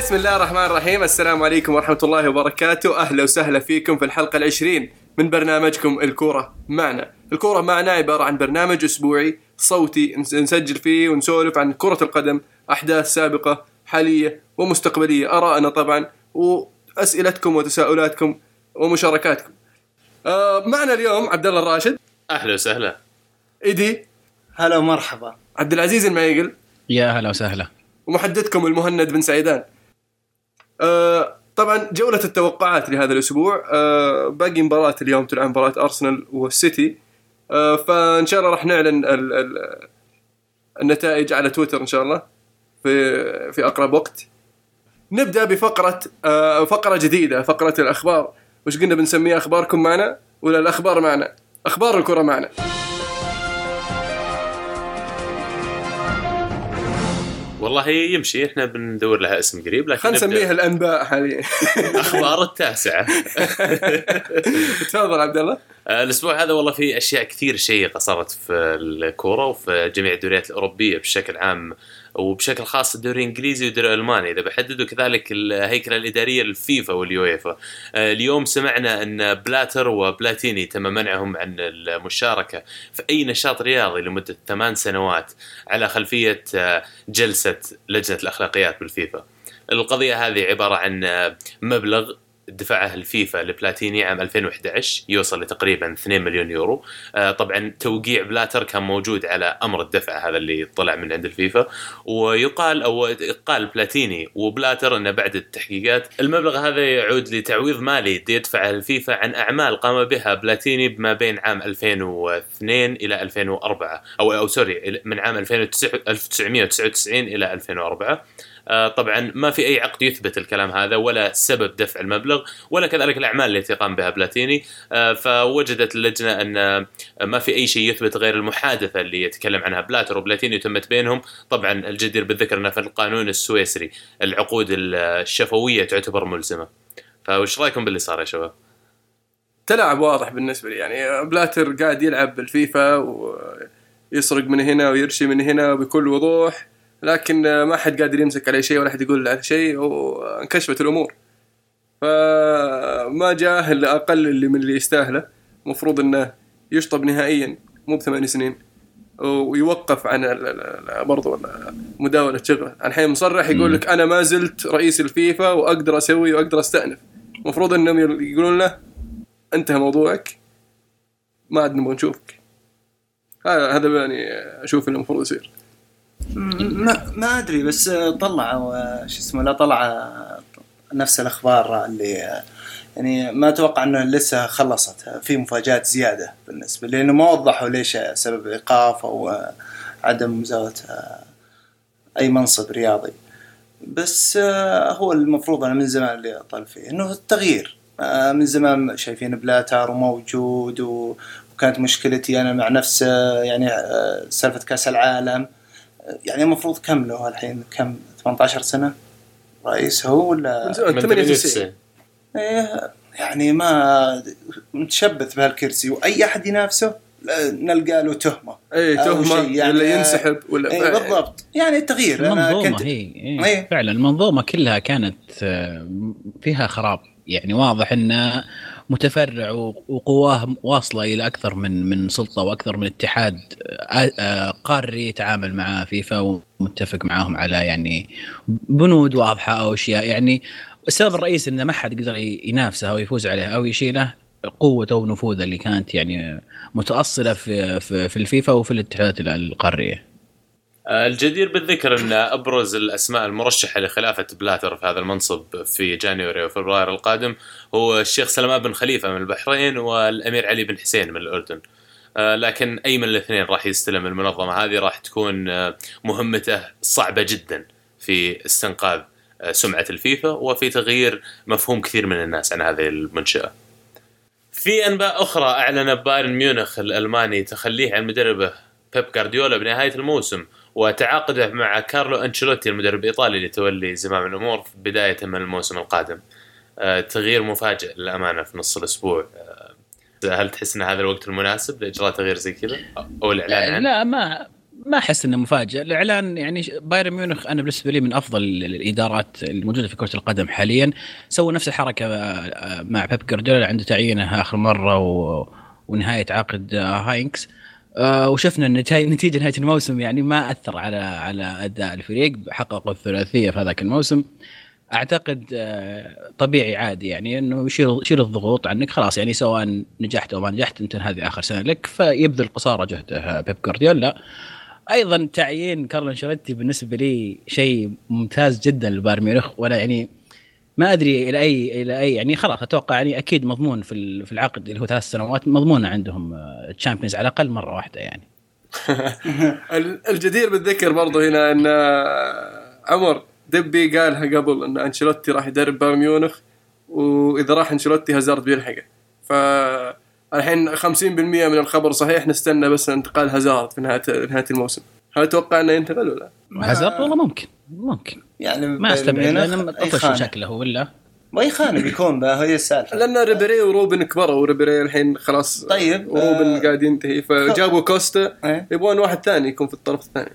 بسم الله الرحمن الرحيم. السلام عليكم ورحمة الله وبركاته. أهلا وسهلا فيكم في الحلقة العشرين من برنامجكم الكورة معنا. الكورة معنا عبارة عن برنامج أسبوعي صوتي نس- نسجل فيه ونسولف عن كرة القدم أحداث سابقة حالية ومستقبلية آراءنا طبعا وأسئلتكم وتساؤلاتكم ومشاركاتكم. آه معنا اليوم عبد الله الراشد. أهلا وسهلا. إيدي. هلا ومرحبا. عبد العزيز المعيقل. يا هلا وسهلا. ومحدثكم المهند بن سعيدان. طبعا جولة التوقعات لهذا الأسبوع آه باقي مباراة اليوم تلعب مباراة أرسنال والسيتي. آه فإن شاء الله راح نعلن ال ال النتائج على تويتر إن شاء الله في في أقرب وقت. نبدأ بفقرة آه فقرة جديدة فقرة الأخبار. وش قلنا بنسميها أخباركم معنا ولا الأخبار معنا؟ أخبار الكرة معنا. والله يمشي إحنا بندور لها اسم قريب لكن خلينا نسميها الأنباء حاليا. أخبار التاسعة. تفضل عبد الله. آه، الأسبوع هذا والله في أشياء كثير شيقة صارت في الكورة وفي جميع الدوريات الأوروبية بشكل عام. وبشكل خاص الدوري الانجليزي والدوري الالماني إذا بحددوا كذلك الهيكلة الإدارية للفيفا واليويفا. آه، اليوم سمعنا أن بلاتر وبلاتيني تم منعهم عن المشاركة في أي نشاط رياضي لمدة ثمان سنوات على خلفية آه، جلسة لجنة الأخلاقيات بالفيفا. القضية هذه عبارة عن آه، مبلغ دفعه الفيفا لبلاتيني عام 2011 يوصل لتقريبا 2 مليون يورو. آه، طبعا توقيع بلاتر كان موجود على أمر الدفع هذا اللي طلع من عند الفيفا. ويقال أو قال بلاتيني وبلاتر إنه بعد التحقيقات. المبلغ هذا يعود لتعويض مالي يدفعه الفيفا عن أعمال قام بها بلاتيني بما بين عام 2002 إلى 2004 أو أو sorry من عام 2009 1999 إلى 2004 آه، طبعا ما في أي عقد يثبت الكلام هذا ولا سبب دفع المبلغ ولا كذلك الأعمال التي قام بها بلاتيني. آه، فوجدت اللجنة أن آه، ما في أي شيء يثبت غير المحادثة اللي يتكلم عنها بلاتر وبلاتيني تمت بينهم. طبعا الجدير بالذكر أنه في القانون السويسري العقود الشفوية تعتبر ملزمة. فوش رأيكم باللي صار يا شباب؟ تلاعب واضح بالنسبة لي. يعني بلاتر قاعد يلعب بالفيفا ويسرق من هنا ويرشي من هنا بكل وضوح. لكن ما حد قادر يمسك عليه شيء ولا حد يقول عليه شيء وانكشفت الأمور. فما جاه الا أقل اللي من اللي يستاهله. المفروض إنه يشطب نهائيا مو بثمان سنين. ويوقف عن ال- ال- ال- برضو مداولة شغله. الحين مصرح يقول لك أنا ما زلت رئيس الفيفا وأقدر أسوي وأقدر أستأنف. المفروض إنهم يقولون له انتهى موضوعك ما عاد نبغى نشوفك. هذا هذا يعني أشوف اللي المفروض يصير. ما ما أدري بس طلعوا شو اسمه لا طلع نفس الأخبار اللي يعني ما أتوقع إنه لسه خلصت في مفاجآت زيادة بالنسبة لأنه ما وضحوا ليش سبب إيقاف أو عدم مزاوله أي منصب رياضي. بس هو المفروض أنا من زمان اللي طال فيه إنه التغيير. من زمان شايفين بلاتر وموجود وكانت مشكلتي أنا مع نفس يعني سالفة كأس العالم. يعني المفروض كم له الحين؟ كم؟ 18 سنة؟ رئيس هو ولا من زمان 98 إيه، يعني ما متشبث بهالكرسي وأي أحد ينافسه نلقى له تهمة. اي تهمة يعني- ولا ينسحب ولا اي بالضبط. يعني التغيير المنظومة كنت هي إيه. إيه. فعلا المنظومة كلها كانت آه، فيها خراب. يعني واضح انه متفرع وقواه واصلة إلى أكثر من من سلطة وأكثر من اتحاد آه، آه، قاري يتعامل مع فيفا ومتفق معاهم على يعني بنود واضحة أو أشياء يعني السبب الرئيسي انه ما حد قدر ينافسه أو يفوز عليه أو يشيله قوته ونفوذه اللي كانت يعني متأصلة في في, في الفيفا وفي الاتحادات القارية. آه، الجدير بالذكر أن أبرز الأسماء المرشحة لخلافة بلاتر في هذا المنصب في جانيوري وفبراير القادم هو الشيخ سلمان بن خليفة من البحرين والأمير علي بن حسين من الأردن. آه، لكن أي من الاثنين راح يستلم المنظمة هذه راح تكون آه، مهمته صعبة جدا في استنقاذ سمعة الفيفا وفي تغيير مفهوم كثير من الناس عن هذه المنشأة. في أنباء أخرى أعلن بايرن ميونخ الألماني تخليه عن مدربه بيب جارديولا بنهاية الموسم وتعاقده مع كارلو أنشيلوتي المدرب الإيطالي لتولي زمام الأمور بداية من الموسم القادم. آه، تغيير مفاجئ للأمانة في نص الأسبوع. آه، هل تحس إن هذا الوقت المناسب لإجراء تغيير زي كذا أو الإعلان عنه؟ لا ما ما أحس إنه مفاجئ الإعلان يعني بايرن ميونخ أنا بالنسبة لي من أفضل ال- الإدارات الموجودة في كرة القدم حاليا سووا نفس الحركة آه، مع بيب جوارديولا عنده تعيينه آخر مرة و... ونهاية عقد آه، هاينكس آه، وشفنا النتائج نتيجة نهاية الموسم يعني ما أثر على على أداء الفريق حققوا الثلاثية في هذاك الموسم. أعتقد آه، طبيعي عادي يعني إنه يشيل يشيل الضغوط عنك. خلاص يعني سواء نجحت أو ما نجحت انت هذه آخر سنة لك فيبذل قصارى جهده بيب جوارديولا. أيضا تعيين كارلو أنشيلوتي بالنسبة لي شيء ممتاز جدا لبايرن ميونخ وأنا يعني ما أدري إلى اي إلى اي يعني خلاص أتوقع يعني أكيد مضمون في في العقد اللي هو ثلاث سنوات مضمونة عندهم Champions على الأقل مرة واحدة يعني. ال- الجدير بالذكر برضو هنا إن آه، عمر دبي قالها قبل إن أنشيلوتي راح يدرب بايرن ميونخ وإذا راح أنشيلوتي هازارد بيلحقه. ف الحين 50% من الخبر صحيح نستنى بس انتقال هازارد في نهايه نهاية الموسم. هل تتوقع أنه ينتقل ولا؟ هازارد والله ممكن ممكن. يعني ما أستبعد لأنه طفش. شكله ولا؟ واي خانه بيكون بقى هي السالفة. لأن ريبيري وروبن كبروا وريبيري الحين خلاص طيب، وروبن آه، قاعد ينتهي. فجابوا كوستا إيه. يبغون واحد ثاني يكون في الطرف الثاني.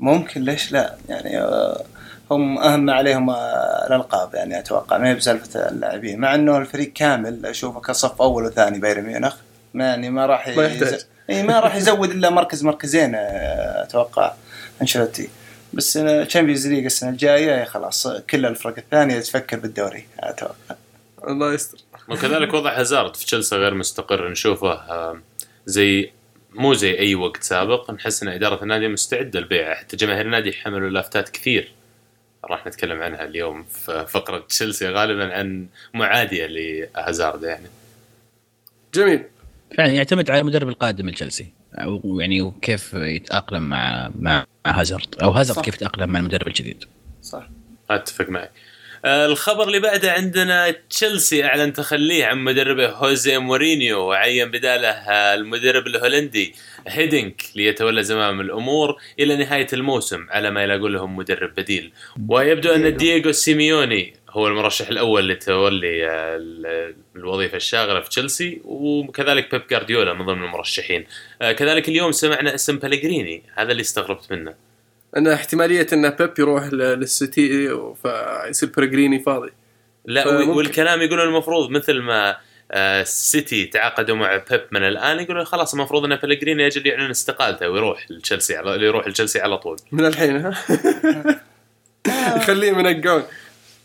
ممكن ليش لا؟ يعني آه، هم أهم ما عليهم آه، الألقاب يعني أتوقع. ما هي بسالفة اللاعبين. مع إنه الفريق كامل أشوفه كصف أول وثاني بايرن ميونخ. ما يعني ما راح ما يحتاج. إي ما راح يزود إلا مركز مركزين آه، أتوقع أنشيلوتي. بس Champions League السنة الجاية خلاص كل الفرق الثانية تفكر بالدوري أتوقع. الله يستر. وكذلك وضع هازارد في تشيلسي غير مستقر نشوفه آه، زي مو زي أي وقت سابق. نحس إن إدارة النادي مستعدة لبيعه حتى جماهير النادي حملوا لافتات كثير. راح نتكلم عنها اليوم في فقرة تشيلسي غالبا عن معادية لهازارد يعني. جميل. فعلا يعتمد على المدرب القادم لتشيلسي. أو يعني كيف يتأقلم مع مع هازارد. أو هازارد. كيف يتأقلم مع المدرب الجديد. صح. أتفق معك. الخبر اللي بعده عندنا تشيلسي أعلن تخليه عن مدربه هوزي مورينيو وعين بداله آه، المدرب الهولندي هيدينك ليتولى زمام الأمور إلى نهاية الموسم على ما يلاقون لهم مدرب بديل. ويبدو أن دييغو سيميوني هو المرشح الأول لتولي آه، ال- الوظيفة الشاغره في تشيلسي وكذلك بيب جارديولا من ضمن المرشحين. آه، كذلك اليوم سمعنا اسم بلغريني هذا اللي استغربت منه. أن احتمالية أن بيب يروح للسيتي فيصير بلغريني فاضي. لا فممكن. والكلام يقولون المفروض مثل ما آه، السيتي تعاقدوا مع بيب من الآن يقولون خلاص المفروض أن بلغريني يجل يعلن استقالته ويروح لتشيلسي على يروح لتشيلسي على طول. من الحين ها؟ يخليه من الجون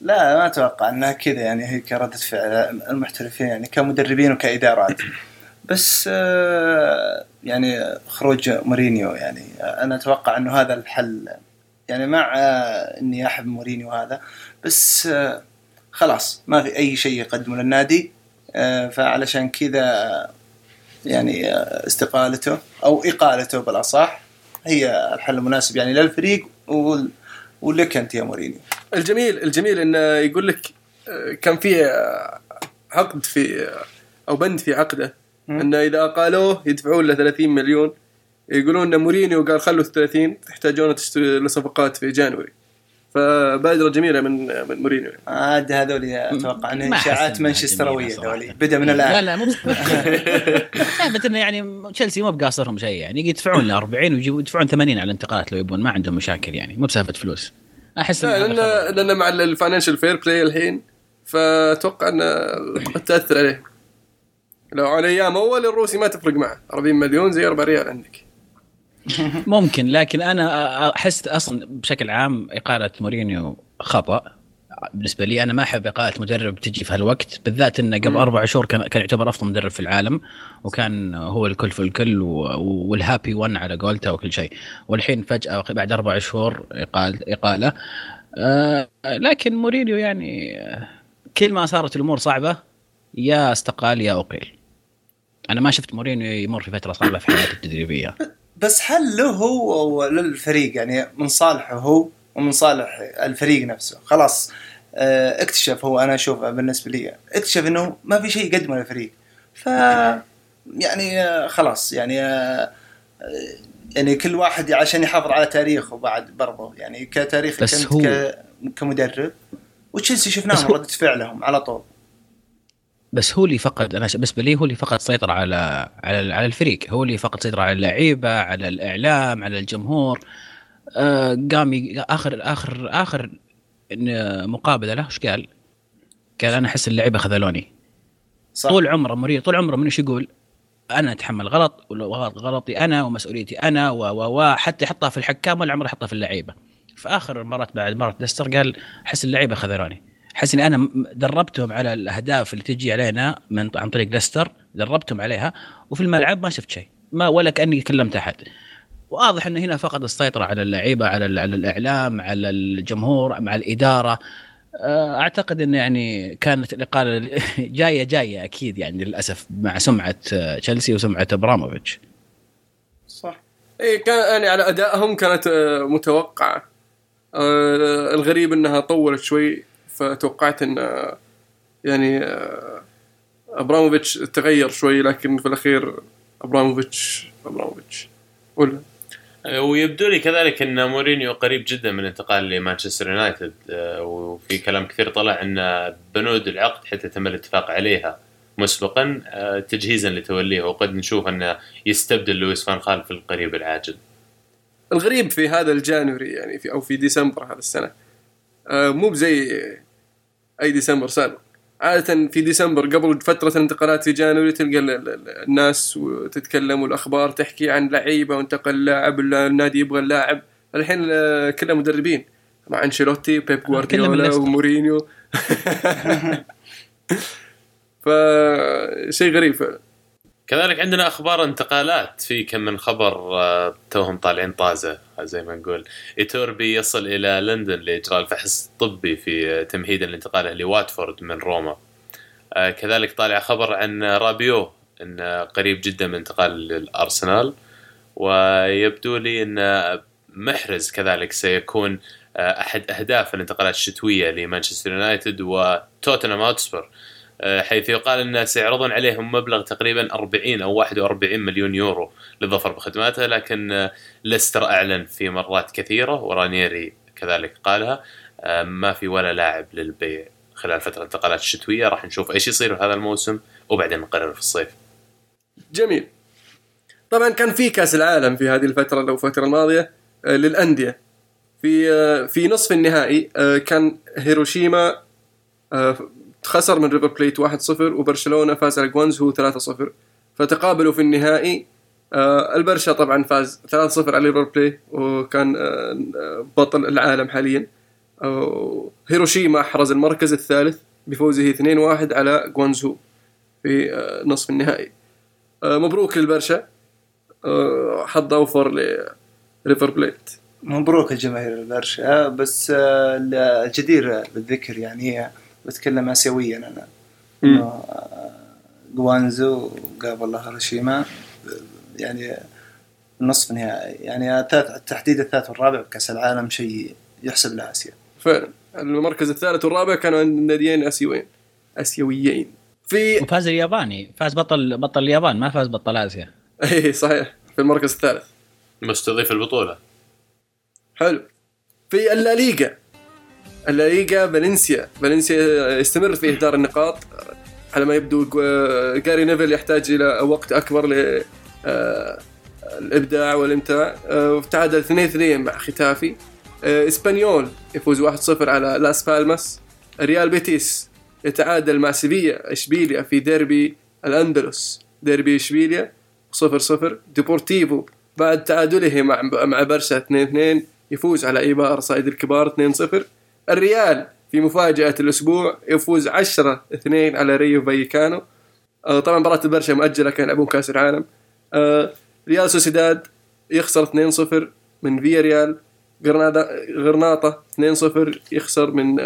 لا ما أتوقع إنها كذا يعني هي كردة فعل المحترفين يعني كمدربين وكإدارات. بس آه، يعني خروج مورينيو يعني آه، أنا أتوقع إنه هذا الحل يعني مع آه، إني أحب مورينيو هذا بس خلاص ما في أي شيء يقدمه للنادي فعلشان كذا يعني استقالته أو إقالته بالأصح هي الحل المناسب يعني للفريق ولك أنت يا مورينيو الجميل الجميل انه يقول لك كان في عقد في أو بند في عقده. انه إذا أقالوه يدفعون له 30 مليون. يقولون ان مورينيو قال خلوا ال 30 تحتاجون تشتري له صفقات في جانوري. فبادره جميلة من من مورينيو. عاد هذول أتوقع أحس اشاعات صراحة. ذولي بدأ من لا الآن. لا مو بس إنه يعني تشيلسي مو بقاصرهم شيء يعني. يدفعون له 40 ويجيبون يدفعون 80 على الانتقالات لو يبون. ما عندهم مشاكل يعني. مو بسالفة فلوس. أحس لا لأن. لأن مع ال Financial Fair Play الحين فأتوقع إنه تأثر عليه. لو على أيام أول الروسي ما تفرق معه. 40 مليون زي 4 ريال عندك. ممكن لكن أنا أحس أصلا بشكل عام إقالة مورينيو خطأ. بالنسبة لي أنا ما أحب إقالة مدرب تجي في هالوقت بالذات إنه قبل أربع شهور كان كان يعتبر أفضل مدرب في العالم وكان هو الكل في الكل وال happy one على قولته وكل شيء. والحين فجأة بعد أربع شهور إقالة. آه لكن مورينيو يعني آه، كل ما صارت الأمور صعبة يا استقال يا أقيل. أنا ما شفت مورينيو يمر في فترة صعبة في حياته التدريبية. بس هل له هو وللفريق يعني من صالحه هو ومن صالح الفريق نفسه. خلاص آه، اكتشف هو أنا أشوف بالنسبة لي اكتشف إنه ما في شيء يقدمه للفريق. ف يعني آه، خلاص يعني آه، يعني كل واحد عشان يحافظ على تاريخه بعد برضه يعني كتاريخ بس كنت هو- كمدرب وتشيلسي شفناهم ردة فعلهم على طول. بس هو اللي فقد أنا بالنسبة لي هو اللي فقد سيطرة على على على الفريق هو اللي فقد سيطرة على اللعيبة على الإعلام على الجمهور آه قام آخر آخر آخر مقابلة له إيش قال؟ قال أنا أحس اللعيبة خذلوني صح طول عمره مريض طول عمره من إيش يقول؟ أنا أتحمل غلط غلطي أنا ومسؤوليتي أنا و و و حتى يحطها في الحكام ولا عمره يحطها في اللعيبة. في آخر المرات بعد مرة دستر قال أحس اللعيبة خذلوني. احس إني أنا دربتهم على الأهداف اللي تجي علينا من عن طريق ليستر دربتهم عليها وفي الملعب ما شفت شيء ما ولا كأني كلمت أحد. واضح إنه هنا فقد السيطرة على اللعيبة على على الإعلام على الجمهور مع الإدارة. آه، أعتقد إنه يعني كانت الاقاله جاية جاية أكيد يعني للأسف مع سمعة تشيلسي وسمعة إبراموفيتش. صح. اي كان يعني على أدائهم كانت آه، متوقعة. آه، الغريب إنها طولت شوي. فتوقعت إن يعني أبراموفيتش تغير شوي لكن في الأخير أبراموفيتش أبراموفيتش. ولا ويبدو لي كذلك إن مورينيو قريب جدا من الانتقال لمانشستر يونايتد وفي كلام كثير طلع إن بنود العقد حتى تم الاتفاق عليها مسبقا تجهيزا لتوليه وقد نشوف إنه يستبدل لويس فان خال في القريب العاجل. الغريب في هذا الجانوري يعني في أو في ديسمبر هذا السنة آه، مو بزي أي ديسمبر سابق. عادة في ديسمبر قبل فترة الانتقالات في جانوري تلقى ال- ال- ال- الناس وتتكلم والأخبار تحكي عن لعيبة وانتقل لاعب النادي يبغى اللاعب. الحين آه، كلها مدربين. مع أنشيلوتي كلهم جوارديولا. ومورينيو. فشيء غريب فعلا. كذلك عندنا أخبار انتقالات. في كم من خبر آه، توهم طالعين طازة زي ما نقول. إيتوربي يصل إلى لندن لإجراء الفحص الطبي في تمهيدا لانتقاله لواتفورد من روما. آه، كذلك طالع خبر عن رابيو انه قريب جدا من انتقال للأرسنال. ويبدو لي إن محرز كذلك سيكون آه، أحد أهداف الانتقالات الشتوية لمانشستر يونايتد وتوتنهام هوتسبير حيث يقال انه سيعرضون عليهم مبلغ تقريبا 40 أو 41 مليون يورو للظفر بخدماته لكن آه، ليستر أعلن في مرات كثيرة ورانيري كذلك قالها آه، ما في ولا لاعب للبيع خلال فترة الانتقالات الشتوية. راح نشوف إيش يصير هذا الموسم وبعدين نقرر في الصيف. جميل. طبعا كان في كأس العالم في هذه الفترة أو الفترة الماضية آه، للأندية. في آه، في نصف النهائي آه، كان هيروشيما آه، خسر من ريفر بليت 1-0 وبرشلونة فاز على جوانزو 3-0 فتقابلوا في النهائي آه، البرشا طبعا فاز 3-0 على ريفر بليت وكان آه، آه، بطل العالم حاليا. آه، هيروشيما أحرز المركز الثالث بفوزه 2-1 على جوانزهو في آه، نصف النهائي. آه، مبروك للبرشا. آه، حظ أوفر لريفر بليت. مبروك الجماهير البرشا بس آه، الجدير بالذكر يعني. بتكلم اسيويا أنا. إنه جوانزو قابل هيروشيما يعني نصف نهائي. يعني الثالث تحديد الثالث والرابع بكأس العالم شيء يحسب لاسيا فعلا. المركز الثالث والرابع كانوا عند ناديين اسيويين آسيويين. في وفاز الياباني. فاز بطل بطل اليابان ما فاز بطل آسيا. اي صحيح. في المركز الثالث. مستضيف البطولة. حلو. في الليغا الليغا فالنسيا. فالنسيا يستمر في إهدار النقاط. على ما يبدو جاري نيفل يحتاج إلى وقت أكبر ل آه، الإبداع والإمتاع. تعادل 2-2 مع ختافي. آه، إسبانيول يفوز 1-0 على لاس بالماس. ريال بيتيس يتعادل مع سيفيا إشبيليا في ديربي الأندلس. ديربي إشبيليا 0-0 ديبورتيفو بعد تعادله مع مع برشا 2-2 يفوز على إيبار صيد الكبار 2-0 الريال في مفاجأة الأسبوع يفوز 10-2 على رايو فايكانو. آه، طبعا مباراة البرشا مؤجلة كان يلعبون كأس العالم. آه، ريال سوسيداد يخسر 2-0 من فيا ريال. غرناطة غرناطة 2-0 يخسر من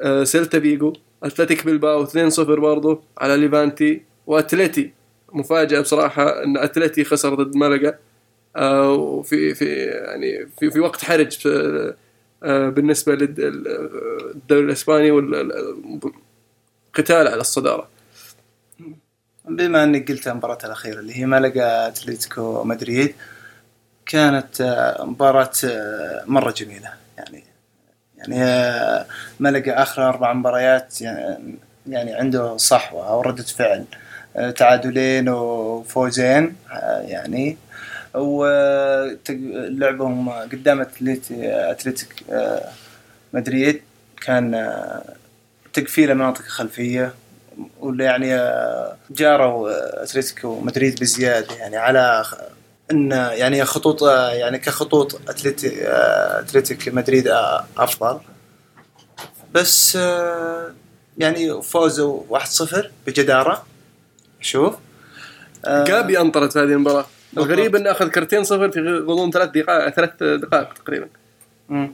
آه، سيلتا فيجو أتلتيك بلباو 2-0 برضو على ليفانتي. واتلتي مفاجأة بصراحة إن اتلتي خسر ضد ملقا. وفي في يعني في في وقت حرج. آه، بالنسبة للدوري الإسباني والقتال على الصدارة. بما انك قلت المباراة الأخيرة اللي هي ملقا أتلتيكو مدريد كانت آه، مباراة آه، مرة جميلة. يعني يعني ملقا آخر أربع مباريات يعني يعني عنده صحوة أو ردة فعل تعادلين وفوزين يعني ولعبهم قدام أتليت- أتلتيك آه، مدريد كان آه، تقفيله مناطق خلفية واللي يعني آه، جاروا آه، أتلتيكو مدريد بزيادة يعني على إن يعني خطوط آه، يعني كخطوط اتلتي آه، أتلتيك مدريد آه، أفضل. بس آه، يعني فوزوا 1-0 بجدارة. شوف. آه، جابي أنطرت هذه المباراة. الغريب انه أخذ كرتين صفر في غضون ثلاث دقائق ثلاث دقائق تقريبا. مم.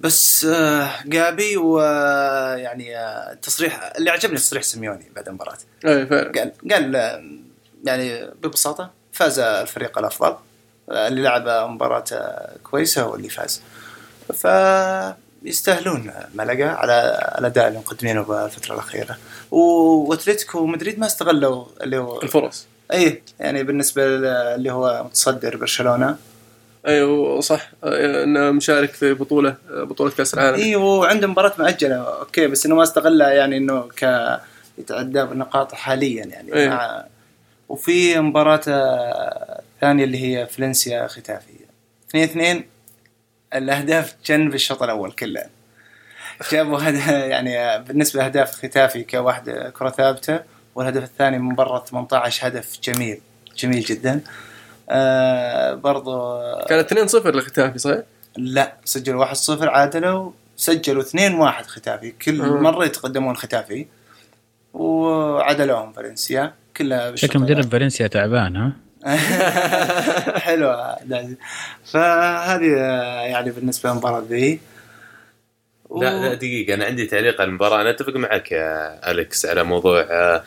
بس آه، جابي ويعني آه، تصريح اللي عجبني تصريح سيميوني بعد المباراة. أي فعلا. قال قال آه، يعني ببساطة فاز الفريق الأفضل آه، اللي لعب مباراة آه، كويسة هو اللي فاز. ف يستاهلون ملقا على الاداء اللي مقدمينه بالفترة الأخيرة. وأتلتيكو مدريد ما استغلوا اللي هو الفرص. اي يعني بالنسبة اللي هو متصدر برشلونة. أيوه صح. آه، إنه مشارك في بطولة بطولة كأس العالم. اي وعنده مباراة مؤجلة. أوكي بس إنه ما استغلها يعني إنه ك يتعدى بالنقاط حاليا يعني. إيه. مع وفي مباراة ثانية اللي هي فلنسيا ختافي 2 2 الأهداف جن بالشوط الأول كله. جابوا هد... يعني بالنسبة لأهداف ختافي كواحدة كرة ثابتة. والهدف الثاني من برا 18 هدف جميل جميل جدا. آه برضو كانت 2-0 لختافي صحيح؟ لا سجلوا 1-0 عادلوا سجلوا 2-1 ختافي. كل مم. مرة يتقدمون ختافي. وعدلوهم فالنسيا. كلها شكل مدرب فالنسيا تعبان ها؟ دازي. فهذه آه، يعني بالنسبة للمباراة ذي. و- لا لا دقيقة أنا عندي تعليق على المباراة. أنا أتفق معك يا أليكس على موضوع آه،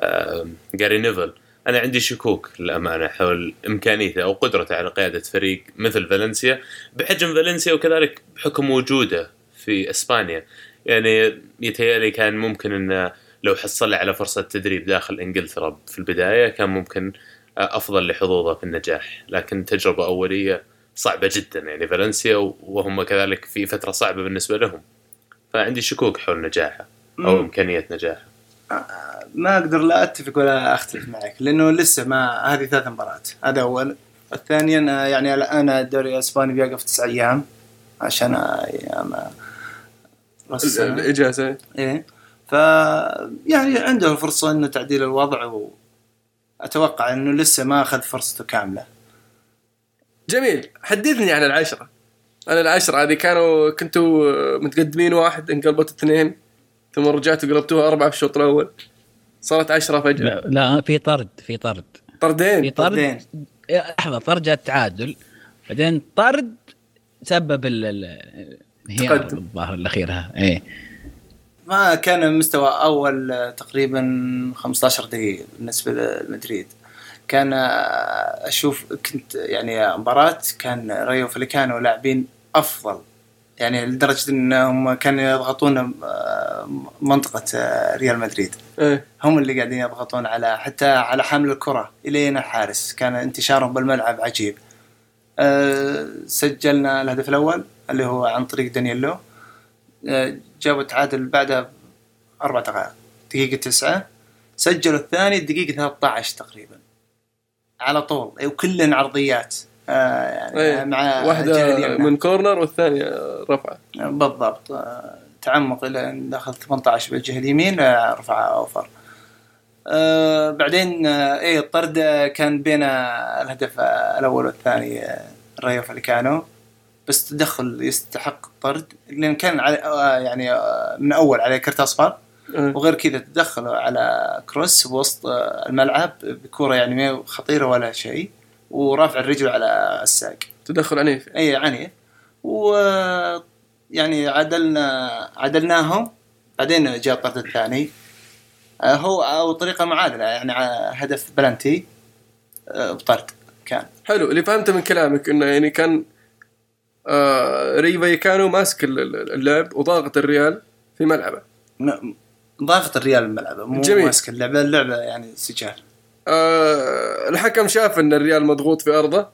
آه، جاري نيفل أنا عندي شكوك للأمانة حول إمكانيته أو قدرته على قيادة فريق مثل فالنسيا. بحجم فالنسيا وكذلك بحكم وجوده في إسبانيا. يعني يتهيألي كان ممكن أنه لو حصل على فرصة تدريب داخل إنجلترا في البداية كان ممكن آه، أفضل لحظوظه في النجاح. لكن تجربة أولية صعبة جدا يعني فالنسيا وهم كذلك في فترة صعبة بالنسبة لهم. فعندي شكوك حول نجاحه أو مم. إمكانية نجاحه. ما أقدر لا أتفق ولا أختلف معك لأنه لسه ما هذه ثلاث مباريات. هذا أول. الثانيا آه، يعني الآن الدوري الإسباني بيقف تسع أيام عشان آه، أيام آه،. الإجازة. إيه. ف يعني عنده فرصة إنه تعديل الوضع واتوقع إنه لسه ما أخذ فرصته كاملة. جميل. حدثني عن العشرة. أنا العشرة هذه كانوا كنتوا متقدمين واحد انقلبت اثنين ثم رجعتوا قلبتوها أربعة في الشوط الأول. صارت عشرة فجأة. لا, لا في طرد في طرد. في طردين طرد. طردين. إيه، لحظة طرد جاء التعادل بعدين طرد سبب ال-. الظاهر الاخير إيه. ما كان مستوى أول آه، تقريبا 15 دقيقة بالنسبة لمدريد. كان آه، أشوف كنت يعني مباراة كان ريو فليكانو لاعبين أفضل. يعني لدرجة إنهم كانوا يضغطون آه، منطقة آه، ريال مدريد. إيه. هم اللي قاعدين يضغطون على حتى على حامل الكرة الين الحارس. كان انتشارهم بالملعب عجيب. أه سجلنا الهدف الأول اللي هو عن طريق دانييلو أه جابوا التعادل بعدها أربع دقائق دقيقة تسعة. سجلوا الثاني دقيقة 13 تقريبا. على طول وكلن عرضيات أه يعني إيه. مع اليمنى. من كورنر والثانية رفعة بالضبط آه، تعمق إلى داخل 18 بالجهة اليمين آه، رفع أوفر آه، بعدين آه، إيه الطرد آه، كان بين آه، الهدف آه، الأول والثاني آه، ريو فاليكانو بس تدخل يستحق الطرد لأن كان آه، يعني آه، من أول عليه كرت أصفر. وغير كذا تدخلوا على كروس بوسط الملعب بكوره يعني ما خطيرة ولا شيء ورافع الرجل على الساق. تدخل عنيف. اي عنيف. و يعني عدلنا عدلناهم. بعدين جاء الطرد الثاني. آه، هو أو طريقة معادلة يعني هدف بلنتي آه، بطرد كان. حلو. اللي فهمته من كلامك إنه يعني كان آه ريفا كانوا ماسك ال- ال- اللعب وضاغط الريال في ملعبه. ضاغط الريال الملعب مو جميل. ماسك اللعبة اللعبة يعني سجال. آه الحكم شاف إن الريال مضغوط في أرضه.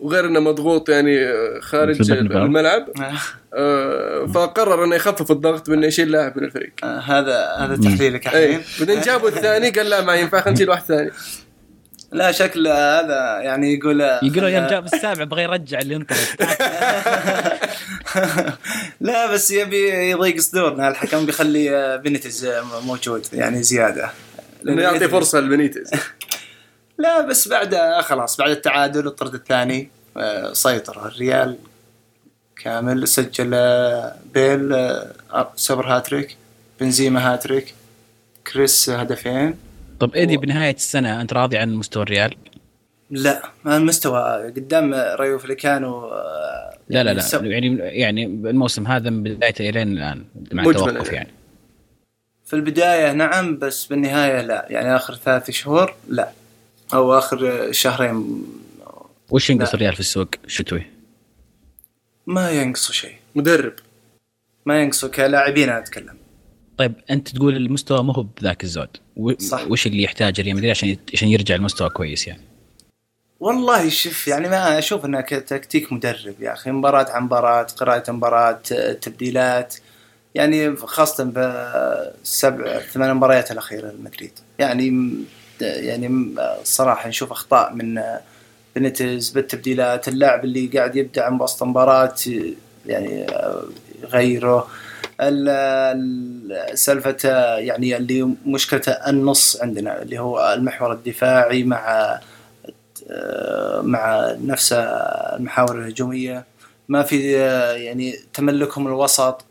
وغير إنه مضغوط يعني آه، خارج. الملعب. آه، آه فقرر إنه يخفف الضغط بانه يشيل لاعب من الفريق. آه، هذا هذا تحليلك اي الحين. بعدين جابوا الثاني قال لا ما ينفع خلينا نشيل واحد ثاني. لا شكل هذا يعني يقول يقولوا يوم جاب السابع بغى يرجع اللي انطرد لا بس يبي يضيق صدورنا. الحكم بيخلي آه، بنيتز آه، موجود؟ يعني زيادة. إنه يعطي فرصة لبنيتز لا بس بعد آه، خلاص بعد التعادل الطرد الثاني سيطر. الريال كامل سجل بيل سوبر هاتريك بنزيما هاتريك كريس هدفين. طب إيدي بنهاية السنة أنت راضي عن مستوى الريال؟ لا ما المستوى قدام رايو فاليكانو لا لا لا سو- يعني يعني الموسم هذا من بدايته الين الآن مع التوقف يعني. يعني في البداية نعم بس بالنهاية لا يعني آخر ثلاث شهور لا أو آخر شهرين وش ينقص لا. الريال في السوق الشتوي؟ ما ينقصوا شيء مدرب ما ينقصوا كلاعبين أنا أتكلم طيب أنت تقول المستوى مو هو بذاك الزود و- صح. وش اللي يحتاج ريال مدريد عشان عشان يرجع المستوى كويس يعني؟ والله شوف يعني ما أشوف أنها كتكتيك مدرب يا أخي. مباراة عن مباراة قراءة مباراة تبديلات. يعني خاصة بالسبع ثمان مباريات الأخيرة لمدريد. يعني يعني الصراحة نشوف أخطاء من بنتز بالتبديلات. اللاعب اللي قاعد يبدع من وسط مباراة يعني غيره. ال- ال- سالفة يعني اللي مشكلته النص عندنا اللي هو المحور الدفاعي مع مع نفس المحاور الهجومية. ما في يعني تملكهم الوسط.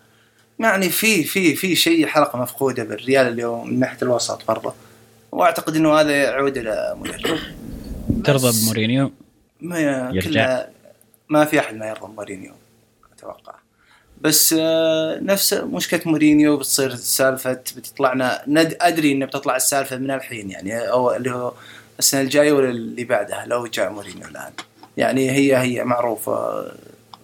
يعني في في في شيء حلقة مفقودة بالريال اليوم من ناحية الوسط برضه. وأعتقد إنه هذا يعود إلى مدرب ترضى بمورينيو؟ ما. كلها ما في أحد ما يرضى مورينيو أتوقع. بس آه، نفس مشكلة مورينيو بتصير سالفة بتطلعنا ند أدري إنه بتطلع السالفة من الحين يعني أو اللي هو السنة الجاية ولا اللي بعدها؟ لو جاء مورينيو الآن. يعني هي هي معروفة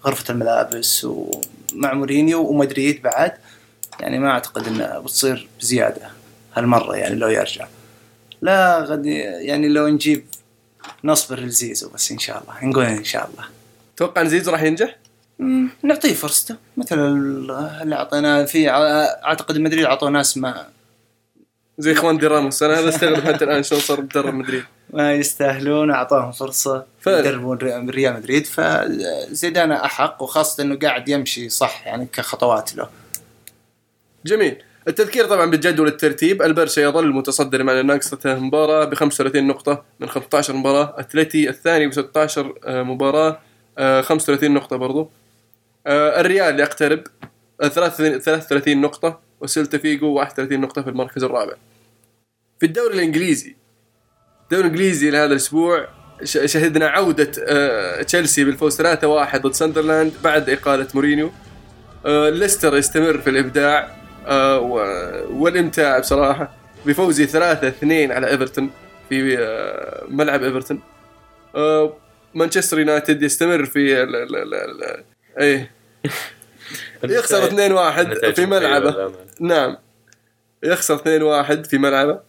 غرفة الملابس ومع مورينيو ومدريد بعد. يعني ما أعتقد انها بتصير بزيادة هالمرة يعني لو يرجع. لا غد يعني لو نجيب نصبر لزيزو بس إن شاء الله. نقول إن شاء الله. توقع إن زيزو راح ينجح؟ نعطيه فرصته. مثل ال- اللي أعطيناه في أعتقد مدريد أعطوه ناس ما زي إخوان دي راموس. أنا هذا استغرب حتى الآن شلون صار مدرب مدريد. ما يستاهلون أعطاهم فرصة. يدربون ري- ريال مدريد. فزيدان أحق وخاصة إنه قاعد يمشي صح يعني كخطوات له. جميل. التذكير طبعا بجدول الترتيب. البرشا يظل متصدر مع ناقصته مباراة ب 35 نقطة من 15 مباراة. أتلتي الثاني ب 16 آه، مباراة آه، 35 نقطة برضو. آه، الريال يقترب آه، 33 33 نقطة. وسيلتا فيجو 31 نقطة في المركز الرابع. في الدوري الإنجليزي الدوري الإنجليزي لهذا الأسبوع ش- شهدنا عودة آه، تشيلسي بالفوز 3-1 ضد ساندرلاند بعد إقالة مورينيو. آه، ليستر يستمر في الإبداع آه، و- والإمتاع بصراحة بفوزه 3 2 على إيفرتون في ملعب إيفرتون. آه، مانشستر يونايتد يستمر في إيه. يخسر 2 1 نتائج في ملعبه. نعم. يخسر 2 1 في ملعبه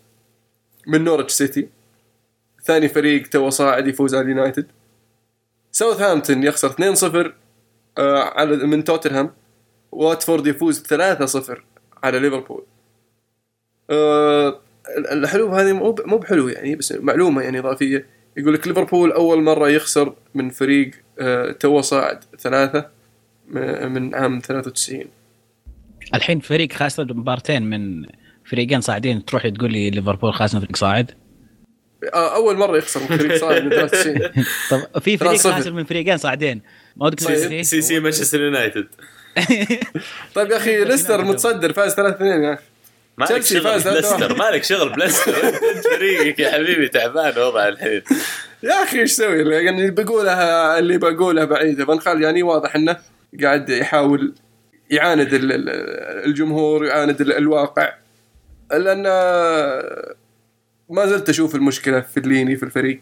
من نورتش سيتي. ثاني فريق تو صاعد يفوز على اليونايتد. ساوثهامبتون يخسر 2 0 على من توتنهام. واتفورد يفوز 3-0 على ليفربول. آه، الحلو هذه مو مو بحلو يعني بس معلومة يعني إضافية. يقول لك ليفربول أول مرة يخسر من فريق آه، تو صاعد ثلاثة. من عام 93 الحين فريق خاسر مبارتين من فريقين صاعدين تروح تقول لي ليفربول خاسر فريق صاعد؟ آه، أول مرة يخسر من فريق صاعد من 93 طب في فريق 3-0. خاسر من فريقين صاعدين. ما ودك. تسوي سي سي مانشستر يونايتد. طيب يا أخي ليستر متصدر فاز 3 2 يا أخي. مالك شغل بلستر 3-1. مالك شغل بلستر أنت فريقك يا حبيبي تعبان وضع الحين. يا أخي إيش أسوي يعني بقولها اللي بقولها بعيده فان خال يعني واضح إنه قاعد يحاول يعاند ال- ال- الجمهور يعاند ال- الواقع. لأن ما زلت أشوف المشكلة في الليني في الفريق.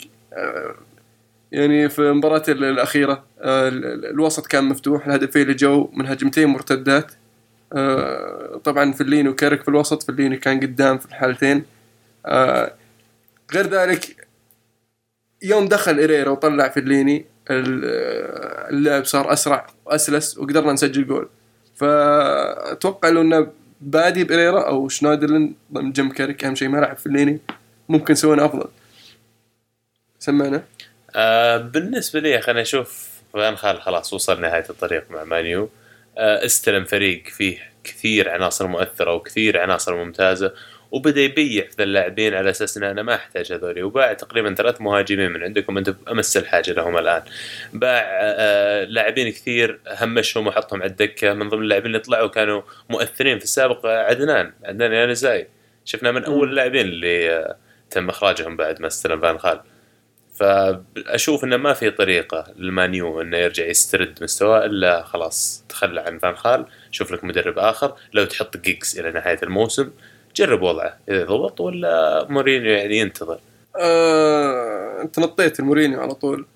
يعني في المباراة ال- الأخيرة ال- ال- الوسط كان مفتوح الهدفين اللي جو من هجمتين مرتدات. طبعا فليني وكيرك في الوسط فليني كان قدام في الحالتين. غير ذلك يوم دخل إريرا وطلع فيليني ال- اللعب صار أسرع وأسلس وقدرنا نسجل جول. فأتوقع لو إنه بادي بهيريرا أو شنايدرلين ضمن جنب كاريك أهم شيء ما لعب فيلايني ممكن سوينا أفضل. سمعنا؟ آه بالنسبة لي خلينا نشوف فان خال خلاص وصل نهاية الطريق مع مانيو. آه استلم فريق فيه كثير عناصر مؤثرة وكثير عناصر ممتازة. وبدأ يبيع في اللاعبين على أساس إن أنا ما أحتاج هذولي. وباع تقريبا ثلاث مهاجمين من عندكم. أنتم أمس الحاجة لهم الآن. باع آه لاعبين كثير همشهم وحطهم على الدكة. من ضمن اللاعبين اللي طلعوا كانوا مؤثرين في السابق آه، عدنان عدنان يانوزاي شفنا من أول اللاعبين اللي آه تم إخراجهم بعد ما استلم فان خال. فأشوف إنه ما في طريقة للمانيو إنه يرجع يسترد مستواه إلا خلاص تخلى عن فان خال. شوف لك مدرب آخر. لو تحط جيجز إلى نهاية الموسم جرب وضعه إذا ضبط ولا مورينيو يعني ينتظر؟ آه، انت نطيت المورينيو على طول.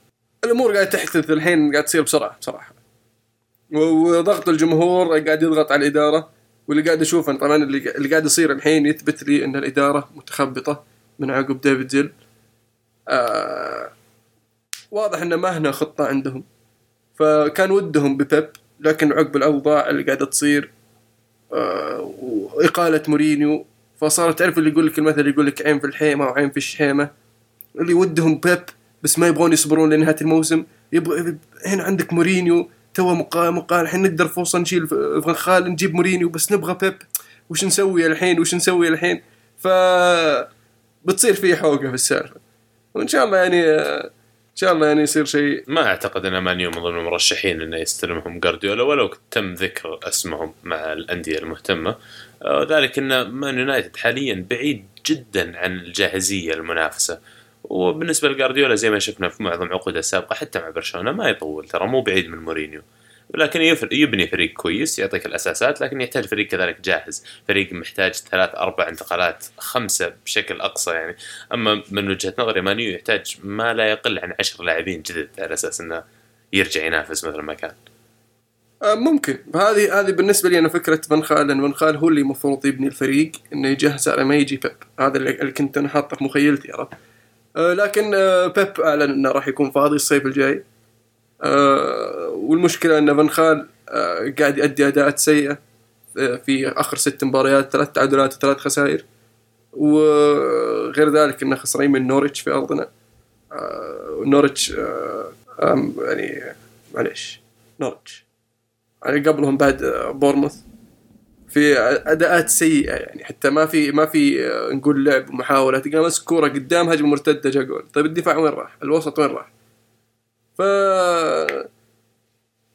الأمور قاعدة تحدث الحين قاعد تصير بسرعة بصراحة. وضغط الجمهور قاعد يضغط على الإدارة واللي قاعد أشوفه طبعا اللي قاعد يصير الحين يثبت لي إن الإدارة متخبطة من عقب ديفيد زيل. آه واضح إنه ما هنا خطة عندهم. فكان ودهم ببيب لكن عقب الأوضاع اللي قاعدة تصير آه وإقالة مورينيو فصارت تعرف اللي يقول لك المثل يقول لك عين في اللحيمة وعين في الشحيمة. اللي ودهم بيب بس ما يبغون يصبرون لنهاية الموسم. يبغى هنا عندك مورينيو تو مقال مقال الحين نقدر فرصه نشيل فان خال نجيب مورينيو بس نبغى بيب. وش نسوي الحين؟ وش نسوي الحين؟ ف بتصير في حوسة في السالفة. وإن شاء الله يعني إن شاء الله يعني يصير شيء. ما أعتقد إن مانيو من ضمن المرشحين إنه يستلمهم جارديولا ولو تم ذكر اسمهم مع الأندية المهتمة. آه، ذلك إن مان يونايتد حاليا بعيد جدا عن الجاهزية المنافسة. وبالنسبة لجارديولا زي ما شفنا في معظم عقوده السابقة حتى مع برشلونة ما يطول ترى مو بعيد من مورينيو. لكن يفر- يبني فريق كويس يعطيك الأساسات لكن يحتاج فريق كذلك جاهز، فريق محتاج ثلاث أربع انتقالات خمسة بشكل أقصى يعني، أما من وجهة نظري مانيو يحتاج ما لا يقل عن عشر لاعبين جدد على أساس إنه يرجع ينافس مثل ما كان. آه، ممكن. هذه هذه بالنسبة لي أنا فكرة فان خال لأن فان خال هو اللي المفروض يبني الفريق إنه يجهز على ما يجي بيب. هذا اللي كنت أنا حاطه في مخيلتي عرفت؟ آه، لكن آه، بيب أعلن إنه راح يكون فاضي الصيف الجاي. والمشكلة إن فان خال قاعد يؤدي أداءات سيئة في آخر ست مباريات ثلاث تعادلات وثلاث خسائر. وغير ذلك إنه خسرين من نوريتش في أرضنا. نوريتش يعني معليش نوريتش. قبلهم بعد آه، بورموث في أداءات سيئة يعني حتى ما في ما في آه، نقول لعب ومحاولة تلقى ماسك كورة قدام هجمة مرتدة جا جول طيب الدفاع وين راح؟ الوسط وين راح؟ ف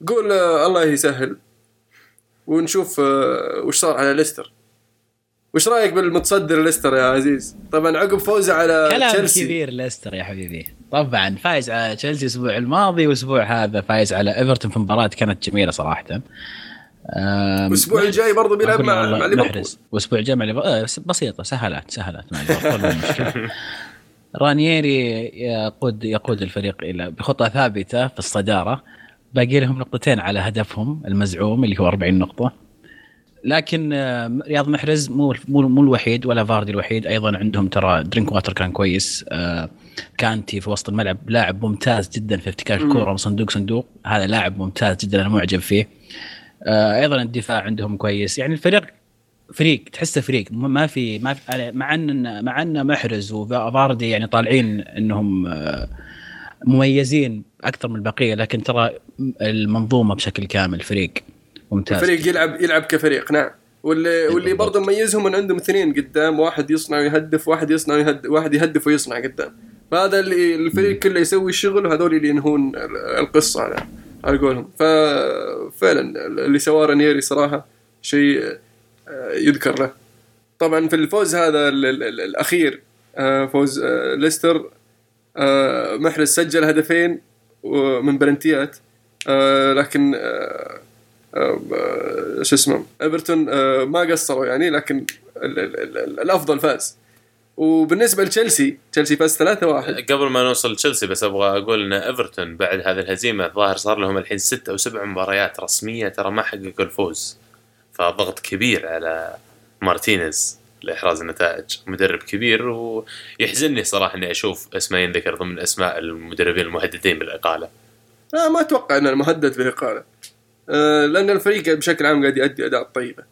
قول آه، الله يسهل ونشوف وش صار على ليستر وش رأيك بالمتصدر ليستر يا عزيز؟ طبعا عقب فوزه على كلام تشيلسي. كبير ليستر يا حبيبي. طبعا فايز على تشيلسي الأسبوع الماضي والأسبوع هذا فايز على إيفرتون في مباراة كانت جميلة صراحة. الأسبوع الجاي برضه بيلعب مع ليفربول. محرز والاسبوع الجاي مع ليفربول. آه، بس- بسيطة سهلات سهلات مع ليفربول رانييري يقود يقود الفريق إلى بخطه ثابتة في الصدارة. باقي لهم نقطتين على هدفهم المزعوم اللي هو 40 نقطة. لكن آه، رياض محرز مو مو مو الوحيد ولا فاردي الوحيد. أيضا عندهم ترى درينك واتر كان كويس. آه، كانتي في وسط الملعب لاعب ممتاز جدا في افتكاك الكورة من صندوق صندوق. هذا لاعب ممتاز جدا أنا معجب فيه. آه، أيضا الدفاع عندهم كويس. يعني الفريق فريق تحسه فريق. ما في ما في مع أن مع أن محرز وفاردي يعني طالعين إنهم مميزين أكثر من البقية لكن ترى المنظومة بشكل كامل فريق. ممتاز الفريق يلعب يلعب كفريق نعم. واللي واللي بالضبط. برضه مميزهم ان عندهم اثنين قدام واحد يصنع ويهدف واحد يصنع ويهدف واحد يهدف ويصنع قدام. فهذا اللي الفريق كله يسوي الشغل وهذول اللي ينهون ال- القصة على على قولهم. ففعلا اللي سواه رانييري صراحة شيء آه، يذكر له. طبعا في الفوز هذا ال- ال- ال- الأخير آه، فوز آه، ليستر محرز سجل هدفين من بلنتيات لكن شو اسمه إيفرتون آه، ما قصروا يعني لكن ال- ال- ال- الأفضل فاز. وبالنسبة لتشيلسي تشيلسي فاز 3-1 قبل ما نوصل لتشيلسي بس أبغى أقول إن إيفرتون بعد هذه الهزيمة الظاهر صار لهم الحين ست أو سبع مباريات رسمية ترى ما حققوا الفوز. فضغط كبير على مارتينيز لإحراز النتائج. مدرب كبير ويحزنني صراحة إني أشوف اسمه ينذكر ضمن أسماء المدربين المهددين بالإقالة. لا ما أتوقع انه مهدد بالإقالة. آه لأن الفريق بشكل عام قاعد يؤدي أداء طيبة.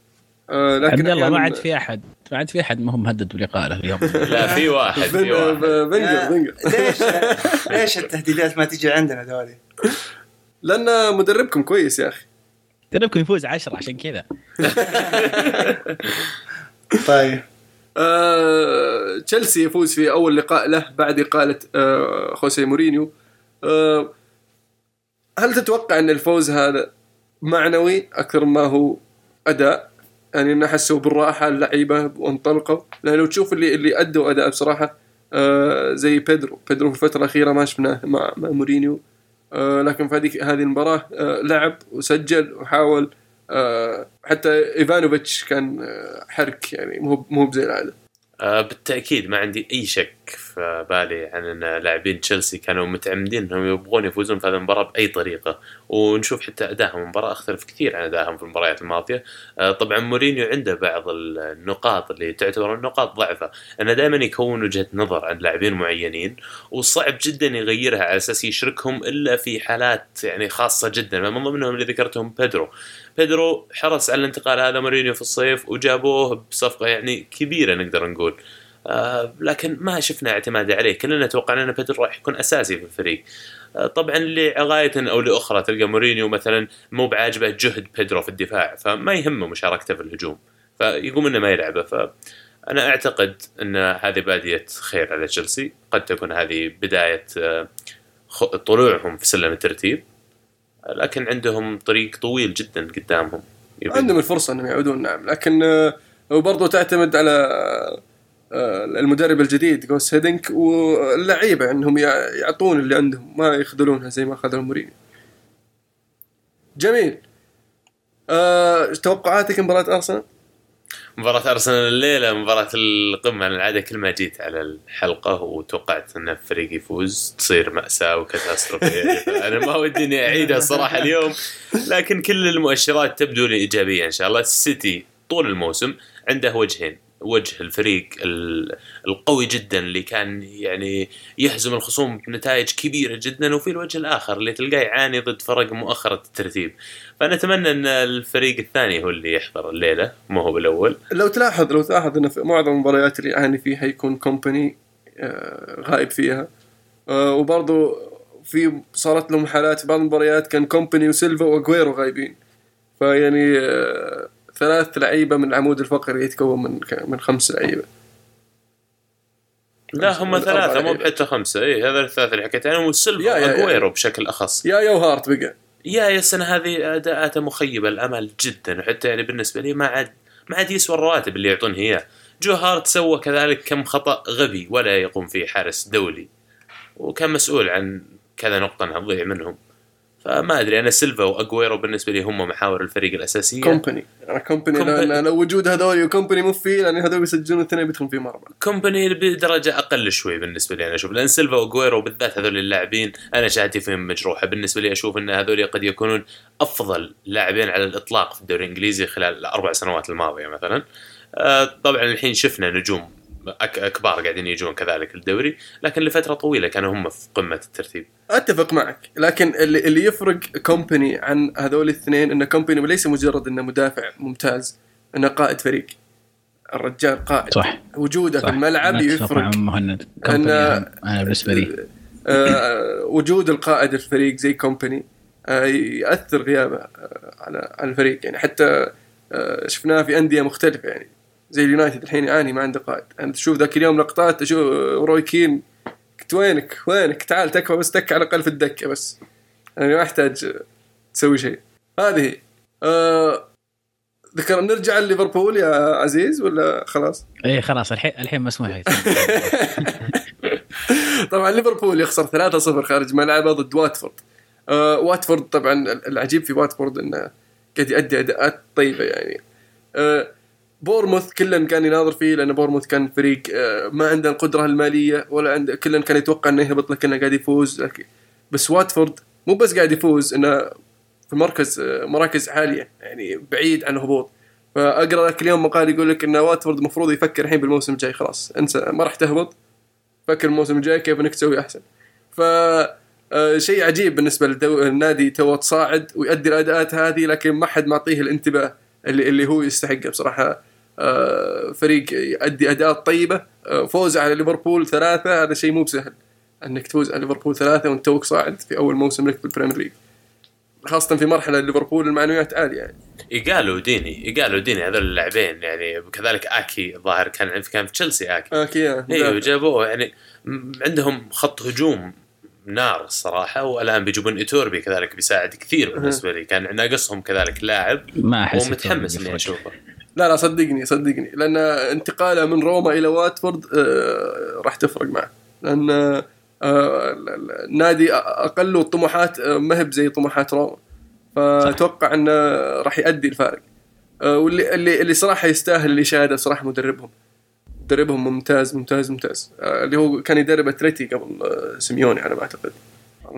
آه لكن عبد الله ما عاد في أحد. ما عاد في أحد ما هو مهدد بالإقالة اليوم لا في واحد في واحد. بنجر ليش ليش التهديدات ما تجي عندنا ذولي؟ لأن مدربكم كويس يا أخي. تدربكم يفوز عشرة عشان كذا. طيب. آه، تشيلسي يفوز في أول لقاء له بعد إقالة آه، خوسيه مورينيو. آه، هل تتوقع أن الفوز هذا معنوي أكثر ما هو أداء. يعني انه حسوا بالراحة اللعيبة وانطلقوا. لأن لو تشوف اللي اللي أدوا أداء بصراحة آه، زي بيدرو. بيدرو في الفترة الأخيرة ما شفناه مع مع مورينيو. آه، لكن في هذه هذه المباراة آه، لعب وسجل وحاول. آه، حتى إيفانوفيتش كان آه، حرك. يعني مو مو زي العادة. آه، بالتأكيد ما عندي أي شك في بالي عن إن لاعبين تشيلسي كانوا متعمدين إنهم يبغون يفوزون في هذه المباراة بأي طريقة. ونشوف حتى أدائهم. المباراة أختلف كثير عن أدائهم في المباريات الماضية. آه، طبعا مورينيو عنده بعض النقاط اللي تعتبر نقاط ضعفه. أنه دائما يكون وجهة نظر عن لاعبين معينين وصعب جدا يغيرها على أساس يشركهم إلا في حالات يعني خاصة جدا. من ضمنهم اللي ذكرتهم بيدرو. بيدرو حرص على الانتقال هذا مورينيو في الصيف وجابوه بصفقة يعني كبيرة نقدر نقول. آه لكن ما شفنا اعتماد عليه. كلنا توقعنا أن بيدرو راح يكون أساسي في الفريق. آه طبعا لغاية أو لأخرى تلقى مورينيو مثلا مو بعاجبه جهد بيدرو في الدفاع فما يهمه مشاركته في الهجوم. فيقوم إنه ما يلعبه. فأنا أعتقد أن هذه بادية خير على تشيلسي. قد تكون هذه بداية آه، طلوعهم في سلم الترتيب. لكن عندهم طريق طويل جدا قدامهم. يبي- عندهم الفرصة إنهم يعودون نعم. لكن وبرضه تعتمد على المدرب الجديد جوس هيدنك واللعيبة انهم يع- يعطون اللي عندهم ما يخذلونها زي ما خذلوا مورينيو. جميل. أه توقعاتك مباراة أرسنال؟ مباراة أرسنال الليلة مباراة القمة أنا العادة كل ما جيت على الحلقة وتوقعت إن الفريق يفوز تصير مأساة وكاتاستروفية أنا ما ودي إني اعيدها الصراحة اليوم لكن كل المؤشرات تبدو لي إيجابية إن شاء الله السيتي طول الموسم عنده وجهين وجه الفريق ال- القوي جدا اللي كان يعني يهزم الخصوم بنتائج كبيرة جدا وفي الوجه الآخر اللي تلقاه يعاني ضد فرق مؤخرة الترتيب. فانا اتمنى إن الفريق الثاني هو اللي يحضر الليلة مو هو بالأول. لو تلاحظ لو تلاحظ انه في معظم المباريات اللي يعاني فيها يكون كومباني آه، غايب فيها. آه، وبرضه في صارت لهم حالات بعض المباريات كان كومباني وسيلفا واجويرو غايبين. فيعني آه، ثلاث لعيبة من العمود الفقري يتكون من من خمس لعيبة. لا هم ثلاثة مو. بحتى خمسة. اي هذا الثلاثة اللي حكيت عنهم يا. واجويرو بشكل أخص. يا يا وهارت بقى. يا يا السنة هذه أداءاته مخيبة الامل جدا. وحتى يعني بالنسبة لي ما عاد ما عاد يسوى الرواتب اللي يعطونه إياه. جو هارت سوى كذلك كم خطأ غبي ولا يقوم فيه حارس دولي. وكان مسؤول عن كذا نقطة انها تضيع منهم. فما أدري أنا سيلفا وأجويرو بالنسبة لي هم محاور الفريق الأساسية. كومباني أنا كومباني لو, وجود هذول وكومباني مو فيه لأن هذول بيسجلون اثنين بيدخلون فيه مرمى كومباني بدرجة أقل شوي بالنسبة لي أنا أشوف لأن سيلفا وأجويرو بالذات هذول اللاعبين أنا شهادتي فيهم مجروحة. بالنسبة لي أشوف إن هذول قد يكونون أفضل لاعبين على الإطلاق في الدوري الإنجليزي خلال الأربع سنوات الماضية مثلا. آه، طبعا الحين شفنا نجوم أك- كبار قاعدين يجون كذلك الدوري لكن لفترة طويلة كانوا هم في قمة الترتيب. أتفق معك لكن اللي, اللي يفرق كومباني عن هذول الاثنين إن كومباني ليس مجرد إنه مدافع ممتاز إنه قائد فريق. الرجال قائد. صح. وجوده صح. في الملعب يفرق. مع مهند. أنا- كومباني أهم. أنا بالنسبة لي. آه، وجود القائد الفريق زي كومباني آه، يأثر غيابه آه، على على الفريق. يعني حتى آه، شفناه في أندية مختلفة يعني. زي اليونايتد الحين يعاني ما عنده قائد. أنا تشوف ذاك اليوم لقطات أشوف روي كين. قلت وينك؟ وينك؟ تعال تكفى بس تك على الأقل في الدكة بس. يعني ما أحتاج تسوي شيء. هذه. آه ذكر نرجع لليفربول يا عزيز ولا خلاص؟ إيه خلاص. الحين الحين مسموح طبعا ليفربول يخسر 3-0 خارج ملعبه ضد واتفورد. آه واتفورد طبعا العجيب في واتفورد إنه قاعد يؤدي أداءات طيبة يعني. آه بورموث كلن كان يناظر فيه لأن بورموث كان فريق آه ما عنده القدرة المالية ولا عنده كلن كان يتوقع إنه يهبط لكنه قاعد يفوز. بس واتفورد مو بس قاعد يفوز إنه في مركز آه مراكز عالية يعني بعيد عن الهبوط. فأقرأ لك اليوم مقال يقول لك إن واتفورد المفروض يفكر الحين بالموسم الجاي. خلاص انسى ما راح تهبط. فكر الموسم الجاي كيف إنك تسوي أحسن. ف آه، شيء عجيب بالنسبة للنادي تو تصاعد ويؤدي الأداءات هذه لكن ما حد معطيه الانتباه اللي هو يستحقه بصراحة. فريق يؤدي أداءات طيبة. آه، فوز على ليفربول ثلاثة هذا شيء مو بسهل أنك تفوز على ليفربول ثلاثة وأنت توك صاعد في أول موسم لك في ال Premier League. خاصة في مرحلة ليفربول المعنويات عالية يعني. ايجالو وديني ايجالو وديني هذول اللاعبين يعني كذلك آكي الظاهر كان كان في تشيلسي آكي. okay آه، أيوه جابوه يعني عندهم خط هجوم نار الصراحة والآن بيجيبون ايتوربي كذلك بيساعد كثير بالنسبة لي. كان ناقصهم كذلك لاعب ما أحس ومتحمس. إني أشوفه. لا لا صدقني صدقني. لأن انتقاله من روما إلى واتفورد آه، راح تفرق معه. لأن آه، ال- ال- النادي أقل الطموحات آه، ما هي زي طموحات روما. فاتوقع إنه راح يؤدي الفارق. آه، واللي اللي اللي صراحة يستاهل الاشاده صراحة مدربهم. مدربهم ممتاز ممتاز ممتاز. آه، اللي هو كان يدرب أتلتي قبل آه، سيميوني على ما أعتقد.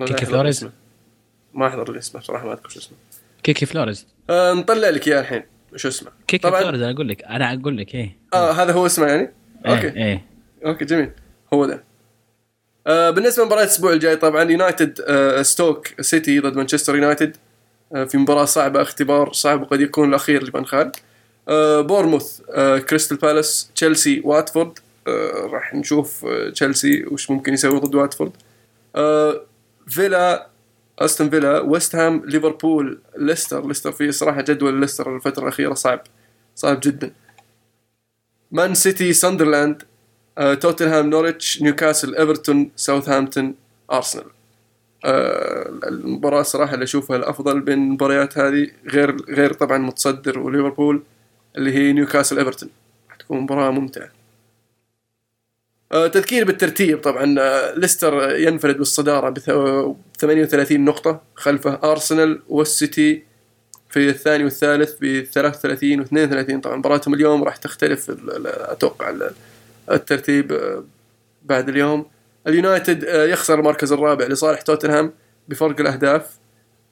كيكي فلوريز؟ ما أحضر اسمه صراحة ما أذكر شو اسمه. كيكي فلوريز؟ آه، نطلع لك إياه الحين. شو اسمه؟ كيكي طبعاً- فلوريز أنا أقول لك أنا أقول لك إيه. آه هذا هو اسمه يعني؟ okay. إيه, إيه. okay جميل. هو ده. آه بالنسبة لمباراة الأسبوع الجاي طبعا يونايتد آه ستوك سيتي ضد مانشستر يونايتد. آه في مباراة صعبة اختبار صعب وقد يكون الأخير لفان خال آه بورموث آه كريستال بالاس تشيلسي واتفورد. آه راح نشوف آه تشيلسي وش ممكن يسوي ضد واتفورد. آه فيلا أستون فيلا ويست هام ليفربول ليستر. ليستر فيه صراحة جدول ليستر الفترة الأخيرة صعب صعب جدا. مان سيتي ساندرلاند آه، توتنهام نوريتش نيوكاسل إيفرتون ساوثهامبتون أرسنال. آه، المباراة صراحة اللي أشوفها الأفضل بين المباريات هذه غير غير طبعا متصدر وليفربول. اللي هي نيوكاسل إيفرتون. راح تكون مباراة ممتعة. آه، تذكير بالترتيب طبعا آه، ليستر ينفرد بالصدارة ب 38 نقطة خلفه أرسنال والسيتي في الثاني والثالث ب 33 و 32 طبعا مباراتهم اليوم راح تختلف ال- الترتيب آه، بعد اليوم. اليونايتد آه، يخسر المركز الرابع لصالح توتنهام بفرق الأهداف.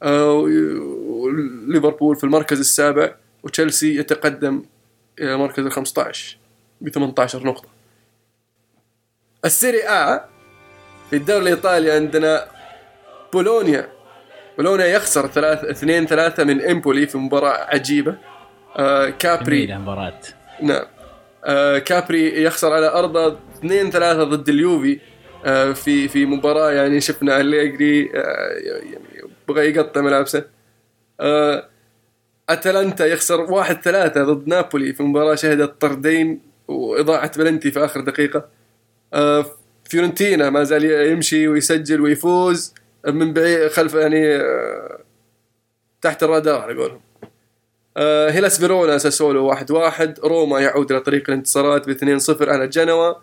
آه، وي- وليفربول في المركز السابع وتشيلسي يتقدم إلى المركز ال 15 ب 18 نقطة. السيري آ في الدوري الإيطالي عندنا بولونيا. بولونيا يخسر ثلاث اثنين ثلاثة من إمبولي في مباراة عجيبة. آه كاربي مباراة. نعم. آه كاربي يخسر على أرضه 2 3 ضد اليوفي. آه في في مباراة يعني شفنا أليجري آه يعني بغى يقطع ملابسه. آه أتلانتا يخسر 1 3 ضد نابولي في مباراة شهدت طردين وإضاعة بلنتي في آخر دقيقة. آه فيورنتينا ما زال يمشي ويسجل ويفوز من بعيد خلف يعني آه تحت الرادار على قولهم. آه هيلاس فيرونا ساسولو واحد واحد روما يعود إلى طريق الانتصارات باثنين صفر على جنوا.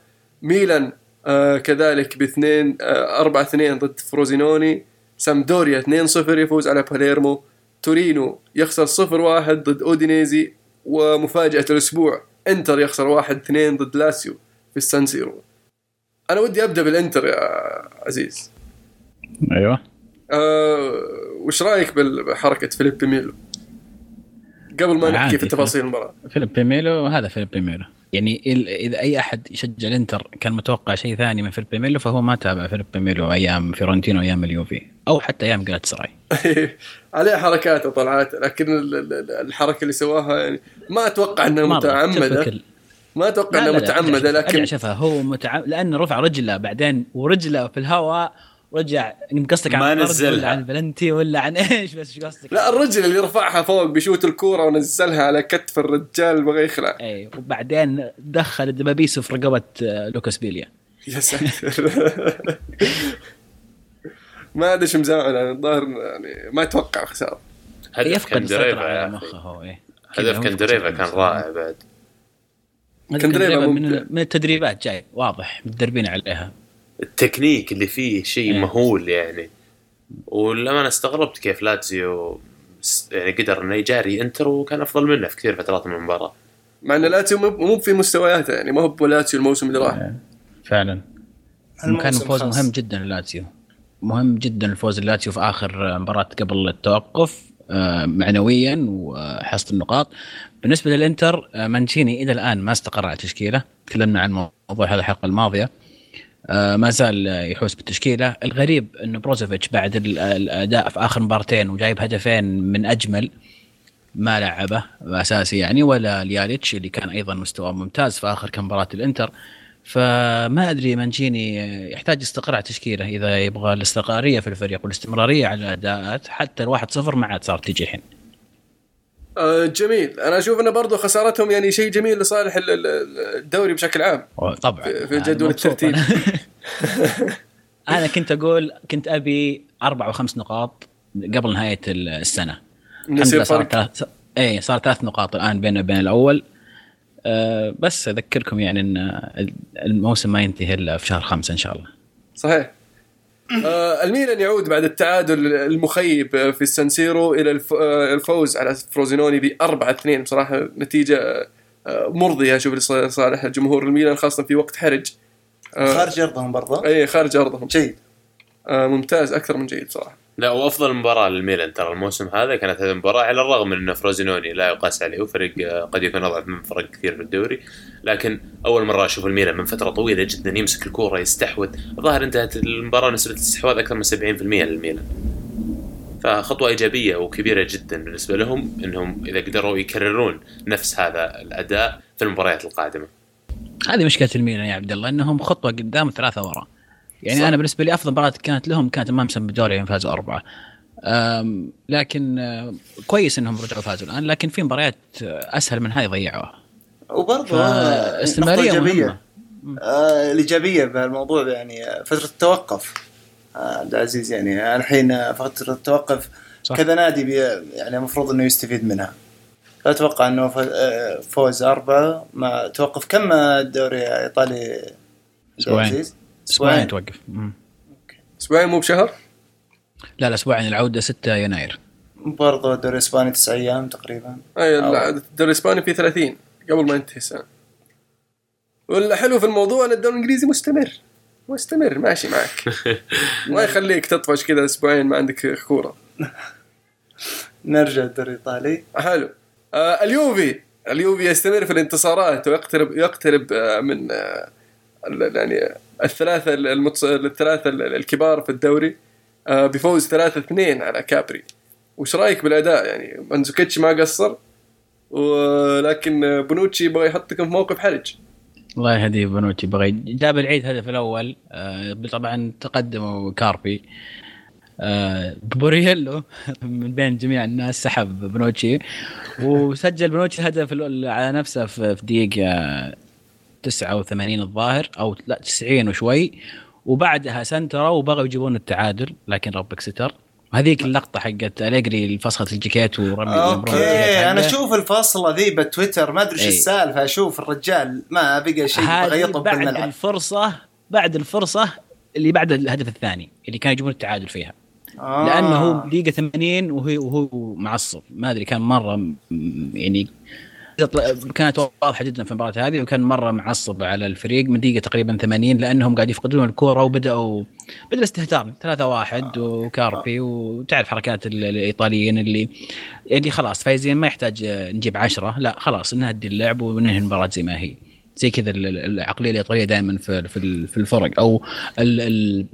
ميلان آه كذلك باثنين آه أربعة اثنين ضد فروزينوني. سامبدوريا 2 صفر يفوز على باليرمو. تورينو يخسر صفر واحد ضد أودينيزي ومفاجأة الأسبوع إنتر يخسر واحد اثنين ضد لاسيو في السان سيرو. أنا ودي أبدأ بالإنتر يا عزيز. أيوه. آه وش رأيك بحركة فيليب ميلو؟ قبل ما نحكي. في تفاصيل المباراة. فيليب ميلو هذا فيليب ميلو. يعني إذا أي أحد يشجع الإنتر كان متوقع شيء ثاني من فيليب ميلو فهو ما تابع فيليب ميلو أيام فيورنتينو وأيام اليوفي. أو حتى أيام جلات سراي. عليه حركات وطلعات لكن ال- ال- الحركة اللي سواها يعني ما أتوقع إنها متعمدة. ما أتوقع إنها متعمدة لكن ارجع شوفها هو متعمد لأنه رفع رجله بعدين ورجله في الهواء ورجع قصدك ما عن الطرد نزلها. ولا عن بلنتي ولا عن إيش بس إيش قصدك؟ لا الرجل اللي رفعها فوق بيشوت الكورة ونزلها على كتف الرجال اللي بغى يخلع إي وبعدين دخل الدبابيسو في رقبه آه، لوكاس بيليا. يا ساتر. ما أدري إيش مزعل يعني الظاهر يعني ما أتوقع خسارة. هدف يفقد كان السيطره دريفا على. مخه هو إيه. كذا هدف هو كان رائع بعد. هذا كان دريفا من. من التدريبات جاي واضح متدربين عليها. التكنيك اللي فيه شيء إيه. مهول يعني. ولما أنا استغربت كيف لاتسيو س- يعني قدر إنه يجاري إنتر وكان أفضل منه في كثير فترات من المباراة. مع إن لاتسيو مو مو في مستوياته يعني ما هو بلاتسيو الموسم اللي راح. فعلا. كان فوز. مهم جدا للاتسيو مهم جدا الفوز اللاتسيو في آخر مباراة قبل التوقف آه، معنويا وحصد النقاط. بالنسبة للإنتر آه، مانشيني إلى الآن ما استقر على تشكيله تكلمنا عن موضوع هذا الحلقة الماضية. آه، ما زال يحوس بالتشكيلة. الغريب انه بروزوفيتش بعد ال- الأداء في آخر مبارتين وجايب هدفين من أجمل ما لعبه أساسي يعني ولا لياليتش اللي كان أيضا مستواه ممتاز في آخر كم مباراة الإنتر. فما أدري مانشيني يحتاج يستقر على تشكيله إذا يبغى الاستقرارية في الفريق والاستمراريه على الاداءات حتى الواحد صفر ما عاد صارت تجي الحين. آه جميل. أنا أشوف إنه برضو خسارتهم يعني شيء جميل لصالح ال- ال- الدوري بشكل عام. طبعا. في- جدول مبسوط. الترتيب. أنا كنت أقول كنت أبي أربع وخمس نقاط قبل نهاية السنة. صار فرق. ثلاث اي صار ثلاث نقاط الآن بيننا وبين الأول. أه بس أذكركم يعني إن الموسم ما ينتهي إلا في شهر خمسة إن شاء الله. صحيح. آه الميلان يعود بعد التعادل المخيب في السانسيرو إلى الف- آه، الفوز على فروزينوني ب 4 2 بصراحة نتيجة آه، مرضية أشوف لصالح جمهور الميلان خاصة في وقت حرج. آه، خارج أرضهم برضه. اي خارج أرضهم. جيد. آه ممتاز أكثر من جيد صراحة. لا وافضل مباراة للميلان ترى الموسم هذا كانت هذه المباراة على الرغم من إن فروزينوني لا يقاس عليه وفريق آه، قد يكون أضعف من فرق كثير في الدوري لكن أول مرة أشوف الميلان من فترة طويلة جدا يمسك الكورة يستحوذ. الظاهر انتهت المباراة نسبة الاستحواذ أكثر من 70% للميلان. فخطوة إيجابية وكبيرة جدا بالنسبة لهم إنهم إذا قدروا يكررون نفس هذا الأداء في المباريات القادمة. هذه مشكلة الميلان يا عبد الله إنهم خطوة قدام ثلاثة ورا يعني صح. أنا بالنسبة لي أفضل مباراة كانت لهم كانت امام سمبدوريا يوم فازوا أربعة لكن آه، كويس إنهم رجعوا فازوا الآن لكن في مباريات آه، أسهل من هذه ضيعوها وبرضه آه، إيجابية. مهمة آه، الإيجابية بهالموضوع يعني آه، فترة التوقف آه، عبد العزيز يعني الحين آه، فترة التوقف صح. كذا نادي بي يعني المفروض إنه يستفيد منها أتوقع إنه آه، فوز أربعة مع توقف كم الدوري الايطالي عبد. العزيز؟ أسبوعين. توقف. أسبوعين مو بشهر؟ لا لا أسبوعين. العودة 6 يناير. برضه الدوري الاسباني تسع أيام تقريبا. اي لا، الدوري الاسباني في 30 قبل ما ينتهي السنة. والحلو في الموضوع أن الدوري الإنجليزي مستمر. مستمر ماشي معك. ما يخليك تطفش كذا أسبوعين ما عندك كوره نرجع الدوري الإيطالي. حلو. آه اليوفي. اليوفي يستمر في الانتصارات ويقترب يقترب آه من آه يعني الثلاثة المتص... الثلاثة ال- الكبار في الدوري بفوز 3 2 على كابري. وش رأيك بالأداء؟ يعني منزوكيتش ما قصر ولكن بونوتشي يبغى يحطكم في موقف حرج. الله يهديه بنوتشي بغى جاب العيد هدف الأول آه طبعا تقدموا كاربي آه بورييلو من بين جميع الناس سحب بنوتشي وسجل بنوتشي الأول على نفسه في دقيقة 89 الظاهر أو لا 90 وشوي. وبعدها سنتروا وبغوا يجيبون التعادل لكن ربك ستر. هذيك اللقطة حقت أليجري فسخه الجاكيت ورمي okay أنا أشوف الفاصله ذي بالتويتر ما أدري إيش. السالفة أشوف الرجال ما بقى شيء بغيطه بعد بالملعب الفرصة بعد الفرصة اللي بعد الهدف الثاني اللي كان يجيبون التعادل فيها. آه. لأنه هو دقيقة 80 وهو وهو معصب. ما أدري كان مرة يعني كانت واضحة جدا في المباراة هذه وكان مرة معصب على الفريق من دقيقة تقريبا 80 لأنهم قاعد يفقدون الكورة وبداوا بدا الاستهتار. 3 1 وكاربي وتعرف حركات ال- الإيطاليين اللي اللي خلاص فايزين ما يحتاج نجيب عشرة لا خلاص نهدي اللعب وننهي المباراة زي ما هي. زي كذا ال- ال- العقلية الإيطالية دائما في في ال- في الفرق أو ال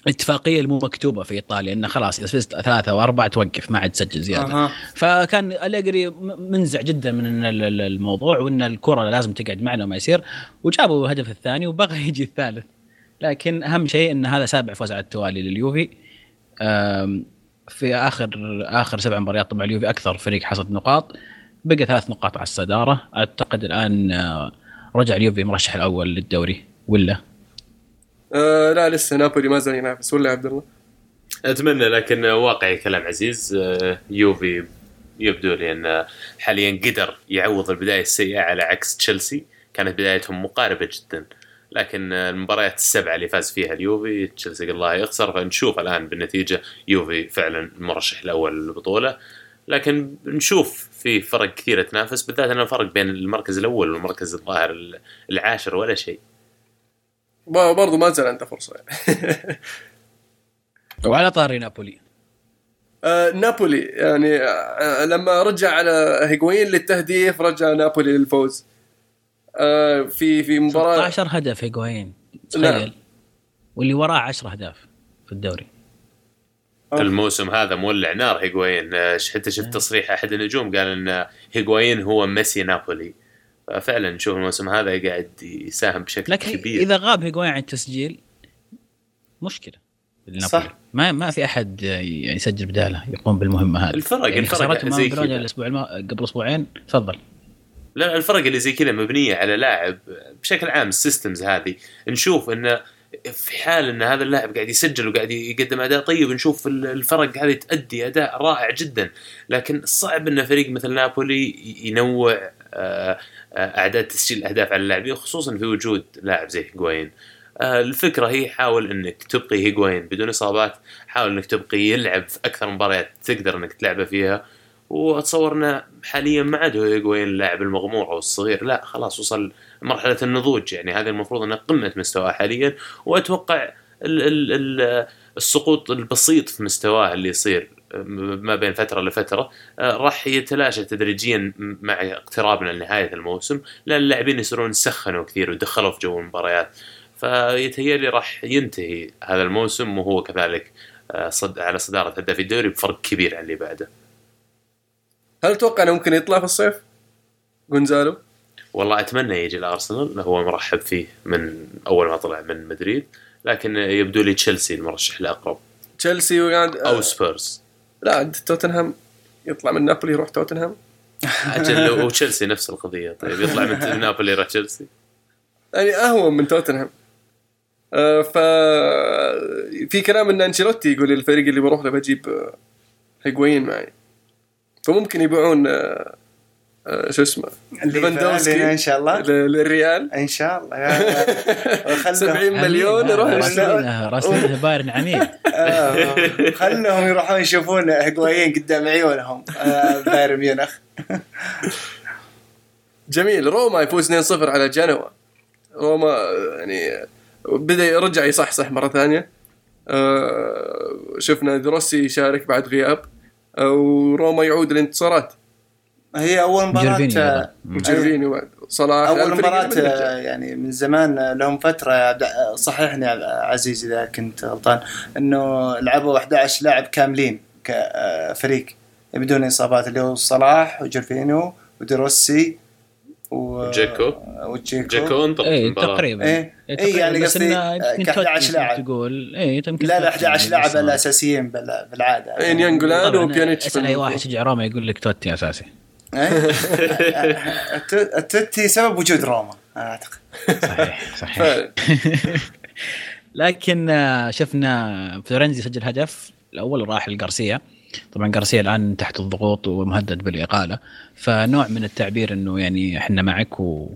ال الاتفاقيه المو مكتوبة في إيطاليا إنه خلاص إذا فزت ثلاثة وأربعة توقف ما عاد تسجل زيادة. أها. فكان أليجري منزع جدا من ال- ال- ال- الموضوع وإن الكره لازم تقعد معنا وما يصير. وجابوا الهدف الثاني وبغى يجي الثالث. لكن أهم شيء إن هذا سابع فوز على التوالي لليوفي. في آخر آخر سبع مباريات طبعا اليوفي أكثر فريق حصد نقاط. بقى ثلاث نقاط على الصدارة. أعتقد الآن آه، رجع اليوفي مرشح الأول للدوري ولا؟ آه لا لسه نابولي ما زال ينافس ولا عبد الله؟ أتمنى لكن واقعي كلام عزيز آه، يوفي يبدو لي أن حاليا قدر يعوض البداية السيئة على عكس تشيلسي. كانت بدايتهم مقاربة جدا لكن المباريات السبعة اللي فاز فيها اليوفي تشيلسي الله يخسر فنشوف الآن بالنتيجة يوفي فعلا المرشح الأول للبطولة. لكن نشوف في فرق كثيره تنافس بالذات أن الفرق بين المركز الأول والمركز الظاهر العاشر ولا شيء. برضو ما زال عنده فرصة يعني. وعلى طاري نابولي. آه نابولي يعني آه لما رجع على هيغوين للتهديف رجع نابولي للفوز. آه في في مباراه 16 هدف هيغوين. تخيل. واللي وراه 10 أهداف في الدوري. الموسم هذا مولع نار هيغوين. آه، حتى شفت تصريح أحد النجوم قال إن هيغوين هو ميسي نابولي. فعلا نشوف الموسم هذا قاعد يساهم بشكل لكن كبير إذا غاب هيغوين عن التسجيل مشكلة. صح. ما ما في أحد يسجل بداله يقوم بالمهمة هذه الفرق- يعني الفرق زي كذا. الأسبوع الم... قبل أسبوعين تفضل لا الفرق اللي زي كذا مبنية على لاعب بشكل عام السيستمز هذه نشوف انه في حال إن هذا اللاعب قاعد يسجل وقاعد يقدم أداء طيب نشوف ال- الفرق هذه تؤدي أداء رائع جدا لكن صعب إن فريق مثل نابولي ينوع آه، أعداد تسجيل الأهداف على اللاعبين خصوصا في وجود لاعب زي هيغوين. آه، الفكرة هي حاول إنك تبقي هيغوين بدون إصابات حاول إنك تبقي يلعب في أكثر مباريات تقدر إنك تلعبه فيها. وأتصور إنه حاليا ما عاد هو هيغوين اللاعب المغمور أو الصغير لا خلاص وصل مرحلة النضوج يعني. هذا المفروض إنه قمة مستواه حاليا. وأتوقع ال ال ال السقوط البسيط في مستواه اللي يصير ما بين فترة لفترة آه، راح يتلاشى تدريجيا مع اقترابنا لنهاية الموسم لأن اللاعبين يصيرون سخنوا كثير ودخلوا في جو المباريات. فيتهيألي راح ينتهي هذا الموسم وهو كذلك آه، صد على صدارة هداف الدوري بفرق كبير عن اللي بعده. هل تتوقع إنه ممكن يطلع في الصيف؟ جونزالو والله أتمنى يجي الارسنال هو مرحب فيه من أول ما طلع من مدريد لكن يبدو لي تشيلسي المرشح الأقرب. تشيلسي وقاعد أو سبيرز. لا عند توتنهام يطلع من نابولي يروح توتنهام. أجل وتشيلسي نفس القضية. طيب يطلع من نابولي يروح تشيلسي. يعني أهون من توتنهام. آه ف في كلام إن أنشيلوتي يقول الفريق اللي بروح له بجيب آه، هيغوين معي. فممكن يبيعون آه، شو اسمه؟ ليفاندوفسكي إن شاء الله. للريال. إن شاء الله. يا- خلهم- 70 مليون يروح آه، يشتغل. راسلينه راسلينه بايرن عميل آه، خلهم يروحون يشوفون هيغوين قدام عيونهم. آه، بايرن ميونخ. جميل. روما يفوز 2-0 على جنوا. روما آه، يعني بدأ يرجع يصحصح مرة ثانية. آه، شفنا دروسي يشارك بعد غياب. آه، وروما يعود الانتصارات هي أول مباراة جيرفينيو آه، صلاح أول مباراة. آه، يعني من زمان آه، لهم فترة صححني يا عزيز إذا كنت غلطان إنه لعبوا 11 لاعب كاملين كفريق بدون إصابات اللي هو صلاح وجيرفينيو ودي روسي و... وجيكو. وجيكو جاكو انطلق اي. تقريبا إيه. إيه، إيه، يعني قصدي، ك 11 توتي لاعب. تقول اي يمكن لا لا توتي 11 لاعب يعني الاساسيين بال- بالعادة إيه، ناينجولان وبيانيتش أي واحد. يشجع روما يقول لك توتي أساسي إيه؟ الت- التوتي سبب وجود روما أنا أعتقد. صحيح صحيح. لكن آه، شفنا فلورنزي سجل هدف الأول راح لجارسيا طبعا جارسيا الآن تحت الضغوط ومهدد بالإقالة. فنوع من التعبير إنه يعني إحنا معك و...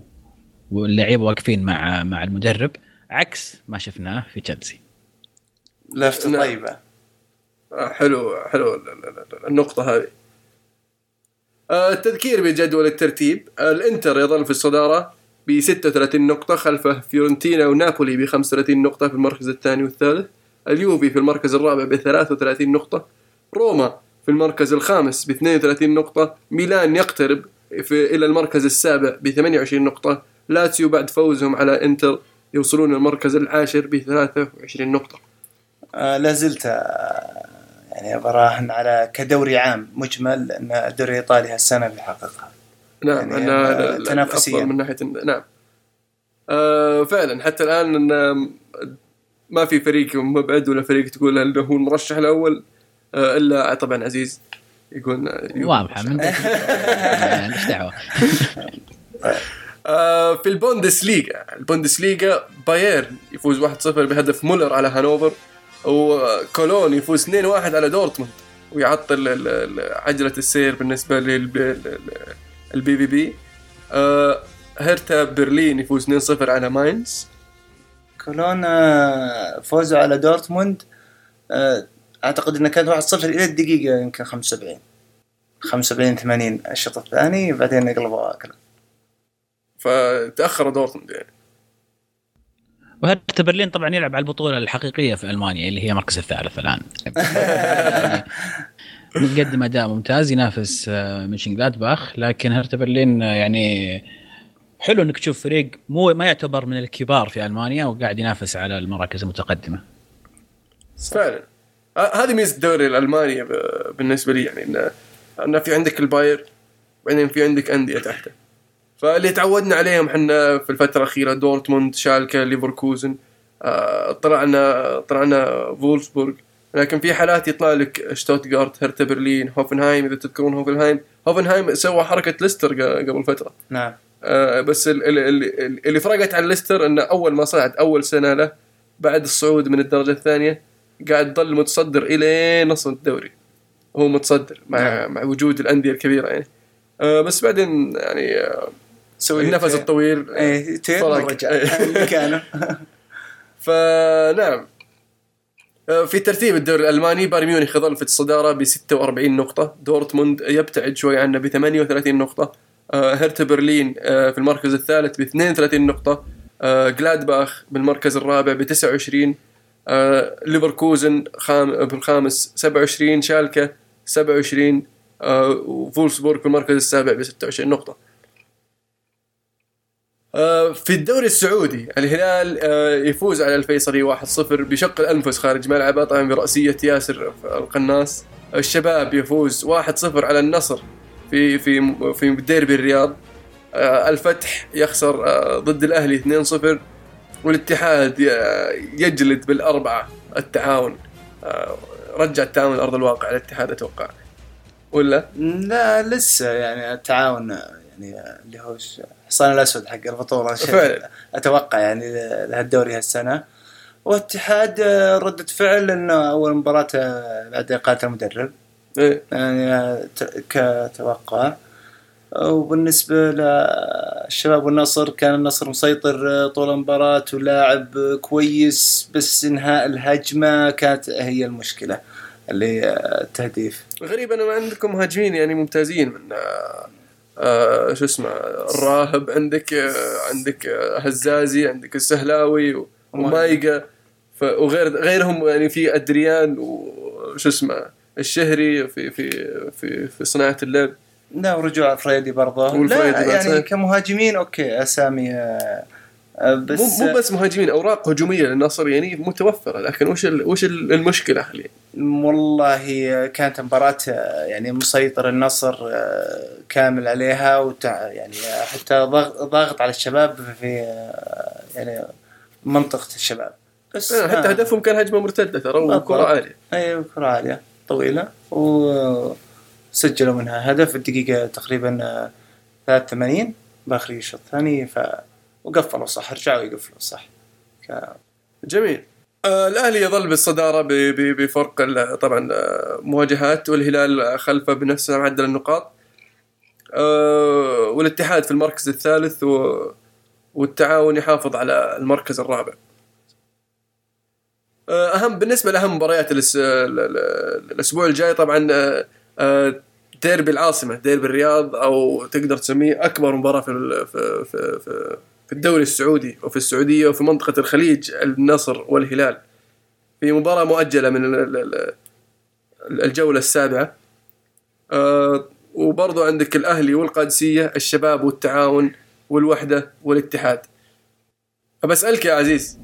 واللعيبه واقفين مع مع المدرب عكس ما شفناه في تشيلسي. لفته نعم. طيبة. آه، حلو حلو. ال- ال- ال- النقطة هذه. التذكير بجدول الترتيب. آه، الإنتر يظل في الصدارة ب 36 نقطة خلفه فيورنتينا ونابولي ب 35 نقطة في المركز الثاني والثالث. اليوفي في المركز الرابع ب 33 نقطة. روما في المركز الخامس ب 32 نقطة. ميلان يقترب في إلى المركز السابع ب 28 نقطة. لاتسيو بعد فوزهم على إنتر يوصلون المركز العاشر ب 23 نقطة. آه، لا زلت آه، يعني براهن على كدوري عام مجمل أن الدوري الإيطالي هالسنة بيحققها. نعم يعني أنا تنافسياً. أفضل من ناحية إن- نعم. آه فعلا حتى الآن إن ما في فريق مبعد ولا فريق تقول هل هو المرشح الأول آه إلا طبعا عزيز يقول واضحة من يعني إيش دعوة؟ آه في البوندسليغا البوندسليغا بايرن يفوز 1-0 بهدف مولر على هانوفر. وكولون يفوز 2-1 على دورتموند ويعطل عجلة السير بالنسبة لل BVB. آه هرتا برلين يفوز 2-0 على ماينز. كولون آه، فوزوا على دورتموند آه، أعتقد إنه كان 1-0 إلى الدقيقة يمكن 75 75 80 الشوط الثاني بعدين قلبوا اكل فتأخر دورتموند يعني. وهرتا برلين طبعا يلعب على البطولة الحقيقية في ألمانيا اللي هي المركز الثالث الآن؟ مقدم أداء ممتاز ينافس آه، مونشن جلادباخ لكن هرتا برلين آه، يعني حلو إنك تشوف فريق مو ما يعتبر من الكبار في ألمانيا وقاعد ينافس على المراكز المتقدمة؟ فعلا. ه- هذه ميزة الدوري الألماني بالنسبة لي يعني انه انه في عندك البايرن بعدين في عندك أندية تحته فاللي تعودنا عليهم إحنا في الفترة الأخيرة دورتموند شالكة ليفركوزن آه، طلعنا طلعنا فولسبورغ. لكن في حالات يطلع لك شتوتغارت هرتا برلين هوفنهايم إذا تذكرون هوفنهايم. هوفنهايم سوى حركة ليستر قبل فترة. نعم. آه، بس ال- ال- ال- اللي فرقت عن ليستر إنه أول ما صعد أول سنة له بعد الصعود من الدرجة الثانية قاعد ظل متصدر إلى نصف الدوري. هو متصدر مع مع وجود الأندية الكبيرة يعني. آه، بس بعدين يعني آه، سوى النفس الطويل. آه، إيه تير. ورجع. مكانه فنعم آه، في ترتيب الدوري الألماني بايرن ميونخ يظل في الصدارة ب 46 نقطة. دورتموند يبتعد شوي عنه ب 38 نقطة. آه، هرتا برلين آه، في المركز الثالث ب 32 نقطة. آه، جلادباخ بالمركز الرابع ب 29 آه، ليفركوزن خام بالخامس 27 شالكة 27 آه، وفولسبورغ في المركز السابع ب 26 نقطة. آه، في الدوري السعودي الهلال آه، يفوز على الفيصلي 1-0 بشق الأنفس خارج ملعبه طبعا برأسية ياسر القناص. الشباب يفوز 1-0 على النصر في في في ديربي الرياض. آه، الفتح يخسر آه، ضد الأهلي 2-0 والاتحاد يجلد بالأربعة التعاون. آه، رجع التعاون لأرض الواقع الاتحاد أتوقع. ولا؟ لا لسه يعني التعاون يعني اللي هو ش- حصان الأسود حق فعلا. أتوقع يعني لهالدوري هالسنة واتحاد آه، ردة فعل إنه أول مباراة آه، بعد اقالة المدرب إيه. يعني آه، كتوقع وبالنسبة للشباب والنصر كان النصر مسيطر طول المباراة ولاعب كويس بس إنهاء الهجمة كانت هي المشكلة اللي التهديف غريب أنا ما عندكم مهاجمين يعني ممتازين من آه شو اسمه الراهب عندك آه عندك آه هزازي عندك السهلاوي ومايقا وغير غيرهم يعني في أدريان وشو اسمه الشهري في في في في صناعة اللعب. لا ورجوع فريدي برضه. لا يعني. كمهاجمين أوكي أسامي آه، بس مو مو بس مهاجمين أوراق هجومية للنصر يعني متوفرة لكن وش وش ال- المشكلة حاليا؟ والله كانت مباراة آه، يعني مسيطر النصر آه، كامل عليها وتع يعني آه، حتى ضغ- ضاغط على الشباب في آه، يعني منطقة الشباب بس حتى آه، هدفهم كان هجمة مرتدة ترى. وكرة عالية أيوه كرة عالية طويلة وسجلوا منها هدف الدقيقة تقريبا آه، 83 بآخر الشوط الثاني ف وقفلوا صح رجعوا يقفلوا صح. جميل. آه الأهلي يظل بالصدارة بفرق طبعا آه، مواجهات والهلال خلفه بنفس معدل النقاط. آه والاتحاد في المركز الثالث والتعاون يحافظ على المركز الرابع. اهم بالنسبة لأهم مباريات الأسبوع الجاي طبعا ديربي العاصمة ديربي الرياض أو تقدر تسميه أكبر مباراة في في في, في في الدوري السعودي وفي السعودية وفي منطقة الخليج النصر والهلال. في مباراة مؤجلة من ال- ال- ال- الجولة السابعة. آه، وبرضو عندك الأهلي والقادسية الشباب والتعاون والوحدة والاتحاد. بسالك يا عزيز.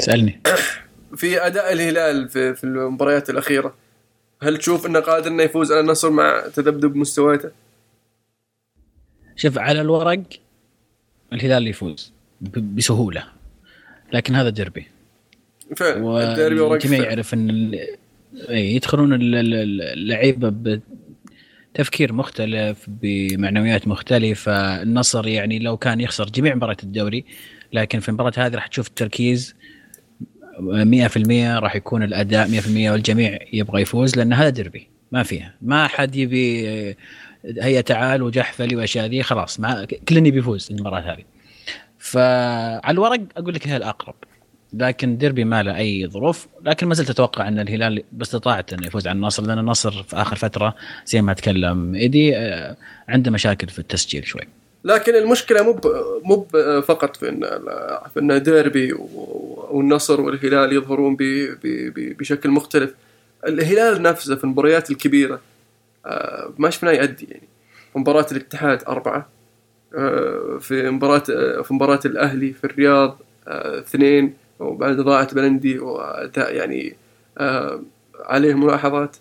اسالني في أداء الهلال في في المباريات الأخيرة هل تشوف إنه قادر إنه يفوز على النصر مع تذبذب مستوياته؟ شوف على الورق الهلال يفوز بسهولة. لكن هذا ديربي. فعلا الديربي ورق والجميع فعلا. يعرف إن ال- يدخلون ال- ال- اللعيبة بتفكير مختلف بمعنويات مختلفة. النصر يعني لو كان يخسر جميع مباريات الدوري لكن في المباراة هذه راح تشوف التركيز 100% راح يكون الأداء 100% والجميع يبغى يفوز لأن هذا ديربي. ما فيها. ما حد يبي هيا تعال وجحفلي وأشياء ذي خلاص ما كلنا يبي يفوز المباراة هذه. فعلى الورق أقول لك الهلال اقرب لكن ديربي ما له أي ظروف لكن ما زلت أتوقع أن الهلال باستطاعته انه يفوز على النصر لأن النصر في آخر فترة زي ما تكلم إيدي آه، عنده مشاكل في التسجيل شوي. لكن المشكلة مو مو فقط في إن في إن ديربي والنصر والهلال يظهرون بشكل مختلف. الهلال نفسه في المباريات الكبيرة ما شفناه يأدي يعني. في مباراة الاتحاد أربعة آه، في مباراة آه، في مباراة الأهلي في الرياض آه، اثنين وبعد ضاعت بلندي وأداء يعني آه، عليه ملاحظات.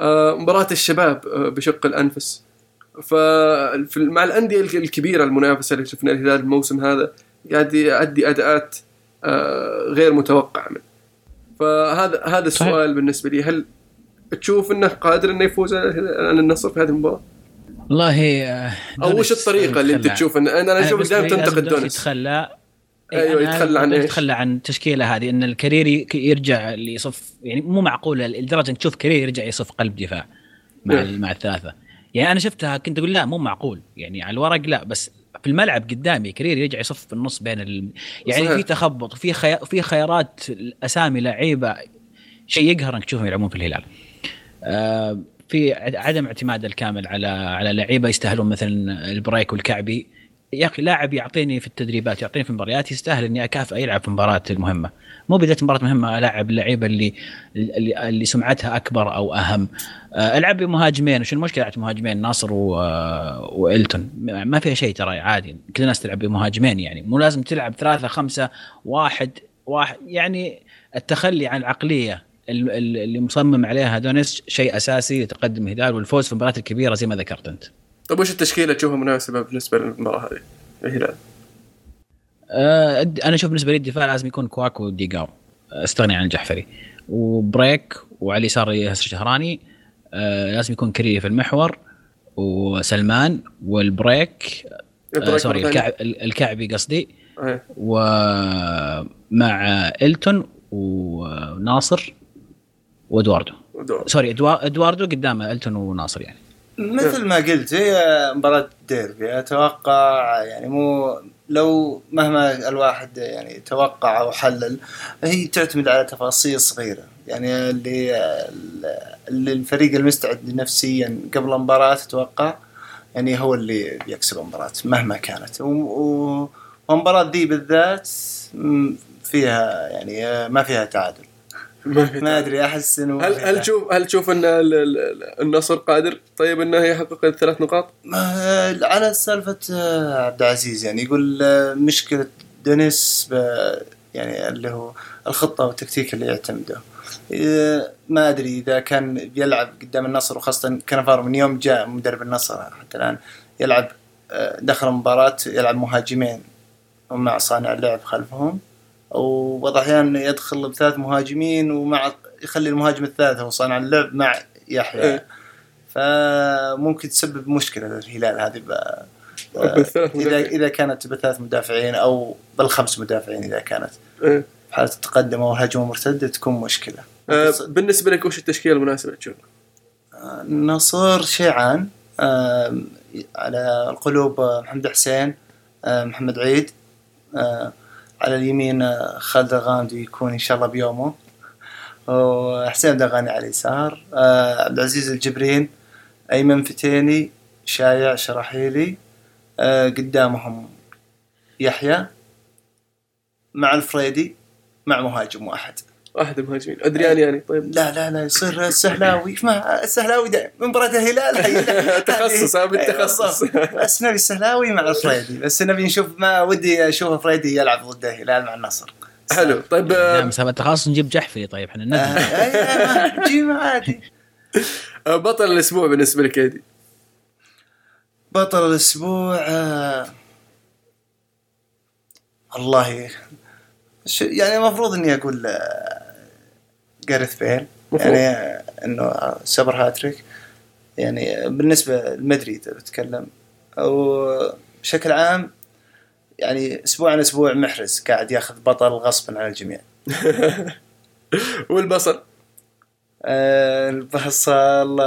آه، مباراة الشباب آه، بشق الأنفس. فمع الأندية الكبيرة المنافسة اللي شفنا الهلال الموسم هذا قاعد يؤدي أداءات آه، غير متوقعة منه. فهذا هذا السؤال بالنسبة لي. هل تشوف إنه قادر إنه يفوز على النصر في هذه المباراة؟ والله آه، أو وش الطريقة اللي أنت. تشوف ان أنا أشوف دائما تنتقد دونيس يتخلى أنا يتخلى عن إيش؟ يتخلى عن التشكيلة هذه إن كريري يرجع يصف يعني مو معقول لدرجة انك تشوف كريري يرجع يصف قلب دفاع مع. ال- مع الثلاثة يعني أنا شفتها كنت أقول لا مو معقول يعني على الورق لا بس في الملعب قدامي كرير يرجع يصف في النص بين ال... يعني صحيح. في تخبط في خي... في خيارات أسامي لعيبة شيء يقهر إنك تشوفهم يلعبون في الهلال. آه في عدم اعتماد الكامل على على لعيبة يستاهلون مثل البريك والكعبي. يا أخي لاعب يعطيني في التدريبات يعطيني في المباريات يستاهل إني اكافئه يلعب في المباراه المهمه مو بالذات مباراة مهمة العب اللعيبة اللي اللي, سمعتها أكبر أو أهم. آه، ألعب بمهاجمين وش المشكلة ألعب مهاجمين ناصر و... آه، وإلتون. ما فيها شيء ترى عادي. كل الناس تلعب بمهاجمين يعني. مو لازم تلعب ثلاثة خمسة واحد واحد. يعني التخلي عن العقلية ال- ال- اللي مصمم عليها دونيس شيء أساسي لتقدم الهلال والفوز في المباريات الكبيرة زي ما ذكرت أنت. طيب وش التشكيلة تشوفها مناسبة بالنسبة للمباراة هذه؟ الهلال آه، أنا أشوف بالنسبة لي الدفاع لازم يكون كواك وديجاو استغني عن الجحفلي وبريك وعلى اليسار ياسر شهراني آه، لازم يكون كريري في المحور وسلمان والبريك آه sorry؟ الكعب الكعبي قصدي إيه. ومع إلتون وناصر وإدواردو. sorry إدواردو قدامه ألتون وناصر يعني. مثل ما قلت هي مباراة ديربي. أتوقع يعني مو لو مهما الواحد يعني توقع أو حلل هي تعتمد على تفاصيل صغيرة. يعني اللي اللي الفريق المستعد نفسيا قبل المباراة أتوقع يعني هو اللي بيكسب المباراة مهما كانت. والمباراه دي بالذات فيها يعني ما فيها تعادل. ما أدري أحس إنه هل هل تشوف هل تشوف إن ال- ال- النصر قادر؟ طيب إنه يحقق الثلاث نقاط؟ ما- على سالفة آه، عبد العزيز يعني يقول آه، مشكلة دينيس ب- يعني اللي هو الخطة والتكتيك اللي يعتمده. آه، ما أدري إذا كان بيلعب قدام النصر وخاصة كنفار من يوم جاء مدرب النصر حتى الآن يلعب دخل المباراة يلعب مهاجمين ومع صانع اللعب خلفهم. وبعض الأحيان يدخل بثلاث مهاجمين ومع يخلي المهاجم الثالث هو صانع اللعب مع يحيى إيه. فممكن تسبب مشكلة للهلال هذه ب- بالثلاث اذا. إذا كانت بثلاث مدافعين أو بالخمس مدافعين إذا كانت إيه. في حاله التقدم أو هجمه مرتده تكون مشكلة آه، بالنسبة لك وش التشكيلة المناسبة تشوف؟ النصر شيعان آم، على القلوب آه، محمد حسين آه، محمد عيد آه، على اليمين آه، خالد الغامدي يكون إن شاء الله بيومه. وحسين دغاني على اليسار آه، عبد العزيز الجبرين أيمن فتيني شايع شراحيلي آه، قدامهم يحيى مع الفريدي مع مهاجم واحد. واحد المهاجمين. أدريان يعني طيب. لا لا لا يصير السهلاوي. ما السهلاوي ده من مباراة الهلال تخصص، ها، بالتخصص. بالضبط. بس نبي السهلاوي مع الفريدي. بس نبي نشوف ما ودي أشوف فريدي يلعب ضد الهلال مع النصر. حلو. طيب لا آه، مسابقة التخصص نجيب جحفري طيب إحنا آه، ندري أي، ما- جيب عادي. آه، بطل الأسبوع بالنسبة لك إيدي. بطل الأسبوع والله ش- يعني المفروض إني أقول جاريث بيل. يعني إنه سوبر هاتريك. يعني بالنسبة لمدريد بتكلم. أو بشكل عام يعني أسبوع عن أسبوع محرز قاعد ياخذ بطل غصبا عن الجميع. والبصل؟ آه، البصل.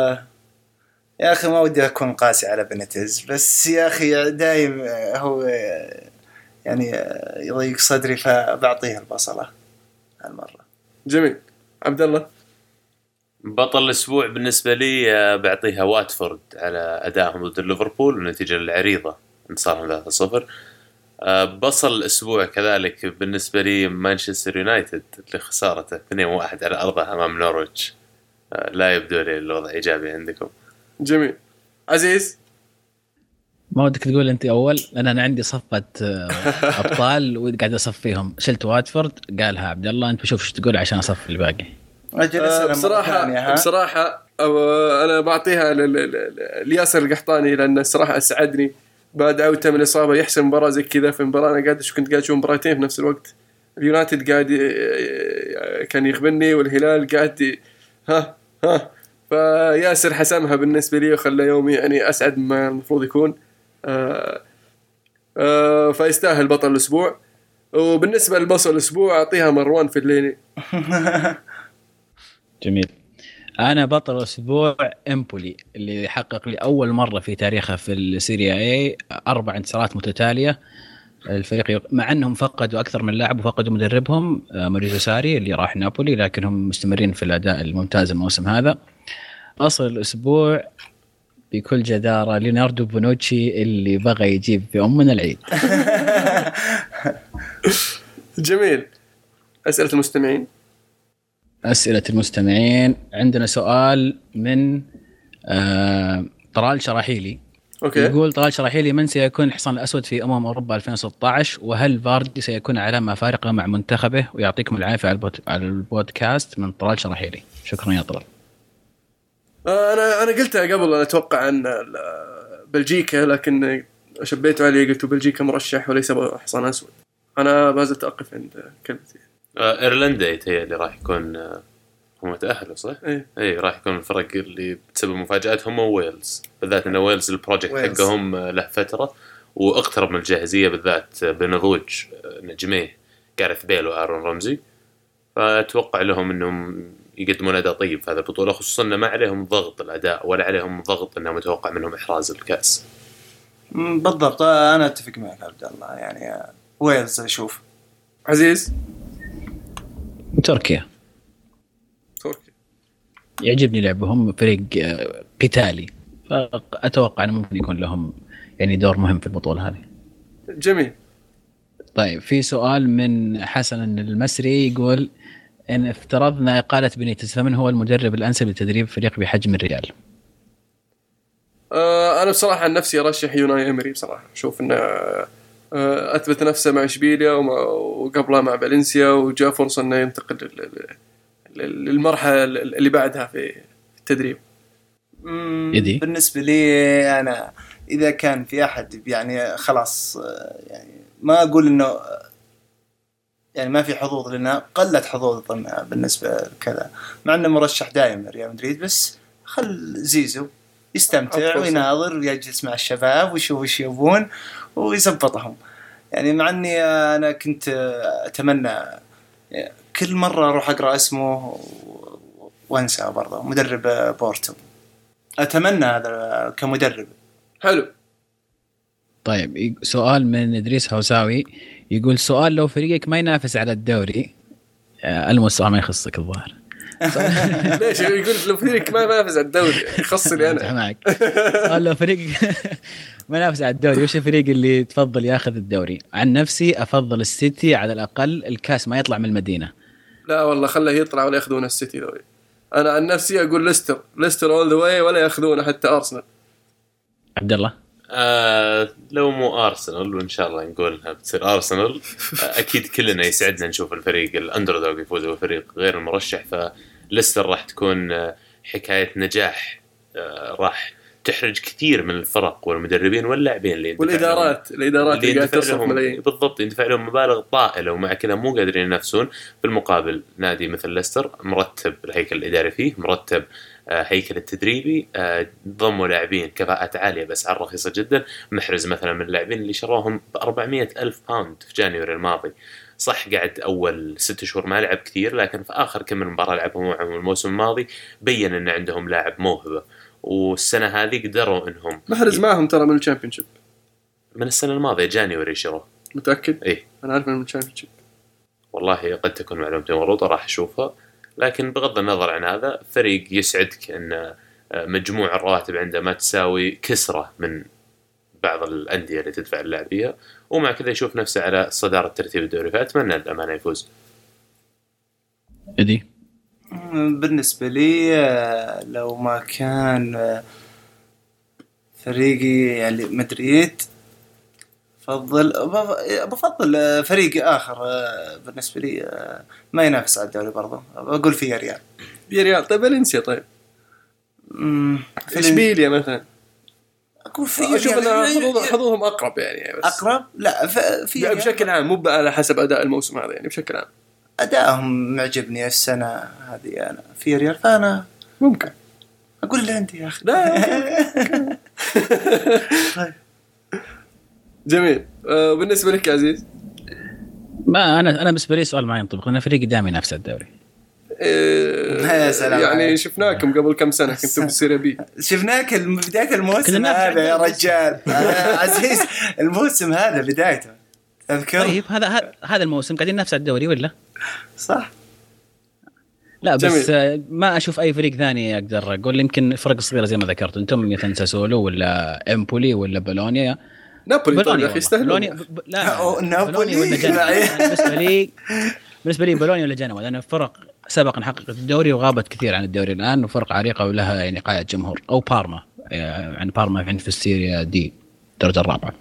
يا أخي ما ودي أكون قاسي على بنتز بس يا أخي دايم هو يعني يضيق صدري فبعطيه البصلة هالمرة. جميل. عبد الله. بطل الأسبوع بالنسبة لي آه، بعطيها واتفورد على أدائهم ضد ليفربول والنتيجه العريضة انتصارهم 3-0 آه، بصل الأسبوع كذلك بالنسبة لي مانشستر يونايتد لخسارته 2-1 على أرضه أمام نورويتش. آه، لا يبدو لي الوضع إيجابي عندكم. جميل. عزيز. ما ودك تقول أنت أول لأن أنا عندي صفة آه، أبطال وقاعد أصفيهم. شلت واتفورد؟ قالها عبد الله أنت بشوف إيش تقول عشان اصف الباقي. آه ها؟ بصراحة آه أنا بعطيها لياسر القحطاني لأنه الصراحة أسعدني. بعد عودته من الإصابة يحسم مباراة زي كذا في مباراة أنا قاعد كنت قاعد أشوف مباراتين في نفس الوقت. اليونايتد قاعد ي- كان يخبرني والهلال قاعد ها ها. فياسر حسمها بالنسبة لي وخلى يومي يعني أسعد ما المفروض يكون. آه آه فيستاهل بطل الأسبوع. وبالنسبة لبطل الأسبوع أعطيها مروان في جميل. أنا بطل الأسبوع إمبولي اللي حقق لي أول مرة في تاريخه في ال Serie A أربع انتصارات متتالية. الفريق يق- مع أنهم فقدوا أكثر من لاعب وفقدوا مدربهم آه، ماوريزيو ساري اللي راح نابولي لكنهم مستمرين في الأداء الممتاز الموسم هذا. أصل الأسبوع بكل جدارة ليوناردو بونوتشي اللي بغى يجيب في امنا العيد. جميل. أسئلة المستمعين. أسئلة المستمعين. عندنا سؤال من آه طلال شراحيلي. okay. يقول طلال شراحيلي من سيكون الحصان الأسود في أمم أوروبا 2016 وهل فاردي سيكون علامة فارقة مع منتخبه؟ ويعطيكم العافية على البود- على البودكاست من طلال شراحيلي. شكرا يا طلال أنا أنا قلتها قبل أنا أتوقع عن ال- بلجيكا لكن شبيته عليه قلت بلجيكا مرشح وليس حصان أسود. أنا ما زلت أقف عند كلمتي. آه، إيرلندا يتهيألي راح يكون آه، هم تأهلوا صح؟ إيه. اي راح يكون الفرق اللي بتسبب مفاجآت هم ويلز. بالذات إن ويلز ال project. حقهم آه، له فترة وأقترب من الجاهزية بالذات بنضوج نجميه جارث بيل وآرون رمزي. فأتوقع لهم إنهم يقدمون أداء طيب في هذه البطولة خصوصا انه ما عليهم ضغط الأداء ولا عليهم ضغط انه متوقع منهم إحراز الكأس. بالضبط. أنا أتفق معك عبد الله. يعني ويلز أشوف. عزيز؟ تركيا. تركي يعجبني لعبهم فريق آه، قتالي. فاتوقع إنه ممكن يكون لهم يعني دور مهم في البطولة هذه. جميل. طيب في سؤال من حسن المسري يقول إن افترضنا اقاله بنيتس فمن هو المدرب الأنسب لتدريب فريق بحجم الريال؟ آه أنا بصراحة عن نفسي أرشح يوناي إمري بصراحة أشوف إنه آه أثبت نفسه مع إشبيليا وقبلها مع فالنسيا وجاء فرصة إنه ينتقل لل- لل- للمرحلة اللي بعدها في التدريب يدي. بالنسبة لي أنا إذا كان في أحد يعني خلاص آه، يعني ما أقول إنه يعني ما في حظوظ لنا قلت حظوظنا بالنسبة لكذا. مع إنه مرشح دائما ريال مدريد بس خل زيزو يستمتع. ويناظر ويجلس مع الشباب ويشوف إيش يبون ويزبطهم. يعني مع إني أنا كنت أتمنى كل مرة أروح أقرأ اسمه وأنسى برضه مدرب بورتو. أتمنى هذا كمدرب. حلو. طيب سؤال من إدريس هوساوي. يقول سؤال لو فريقك ما ينافس على الدوري آه، المو السؤال ما يخصك الظاهر. ليش؟ يقول لو فريقك ما ينافس على الدوري يخصني أنا. معك سؤال لو فريق ما ينافس على الدوري وش الفريق اللي تفضل ياخذ الدوري؟ عن نفسي أفضل السيتي على الأقل الكاس ما يطلع من المدينة. لا والله خله يطلع ولا ياخذون السيتي ذولي أنا عن نفسي أقول ليستر ليستر all the way ولا ياخذونه حتى أرسنال. عبد الله؟ آه لو مو ارسنال وإن شاء الله نقول انها بتصير ارسنال آه أكيد كلنا يسعدنا نشوف الفريق ال underdog يفوز بالفريق غير المرشح فليستر راح تكون آه، حكاية نجاح آه راح تحرج كثير من الفرق والمدربين واللاعبين اللي والإدارات الإدارات اللي قاعد تصرف ملايين. بالضبط يندفع لهم مبالغ طائلة ومع كذا مو قادرين ينافسون. بالمقابل نادي مثل ليستر مرتب الهيكل الإداري فيه مرتب آه، هيكل التدريبي آه، ضموا لاعبين كفاءات عالية باسعار رخيصه جدا. محرز مثلا من اللاعبين اللي شروهم ب 400 ألف pound في January الماضي. صح قعد أول ست شهور ما لعب كثير لكن في آخر كم من مباراة لعبهم معهم الموسم الماضي بين إن عندهم لاعب موهبة. والسنة هذه قدروا إنهم محرز معهم ترى من ال Championship من السنة الماضية January شروه. متأكد؟ إيه. أنا عارف إنه من الشامبيونشيب والله قد تكون معلومتي مغلوطة راح أشوفها. لكن بغض النظر عن هذا فريق يسعدك أن آه، مجموع الرواتب عنده ما تساوي كسرة من بعض الأندية اللي تدفع اللاعب فيها ومع كذا يشوف نفسه على صدارة ترتيب الدوري. فأتمنى الأمانة يفوز. إدي؟ مم، بالنسبة لي آه، لو ما كان آه، فريقي يعني مدريد بفضل بف- بفضل آه، فريقي آخر آه، بالنسبة لي آه، ما ينافس على الدوري برضه بقول فيه ريال. يا ريال. طيب فالنسيا طيب. إشبيليا مثلا. أقول فيه أشوف إن حظوظهم أقرب يعني بس. أقرب؟ لا في. بشكل عام مو على حسب أداء الموسم هذا يعني بشكل عام. ادائهم معجبني السنة هذه أنا. في ريال؟ فانا ممكن. أقول اللي عندي يا أخي. لا طيب. جميل. آه، بالنسبة لك يا عزيز؟ ما أنا أنا بالنسبة لي سؤال ما ينطبق. لأن فريقي دائما ينافس على الدوري. آه، يا سلام يعني عليك. شفناكم قبل كم سنة كنتم في السيريا بي. شفناك كنا الموسم هذا يا رجال. آه، عزيز الموسم هذا بدايته. تذكر؟ طيب هذا هذا- هذا الموسم قاعدين ننافس على الدوري ولا؟ صح. لا بس جميل. آه، ما أشوف أي فريق ثاني أقدر أقول. يمكن فرق صغيرة زي ما ذكرت. أنتم مثلا ساسولو ولا إمبولي ولا بولونيا. نابولي طيب يا أخي يستاهلون لا نابولي. بالنسبة لي بالنسبة لي بولونيا ولا جنوا لأن فرق سبق إن حققت الدوري وغابت كثير عن الدوري الآن وفرق عريقة ولها يعني قاعدة جمهور أو بارما آه، عن بارما عند في ال Serie D الدرجه الرابعة.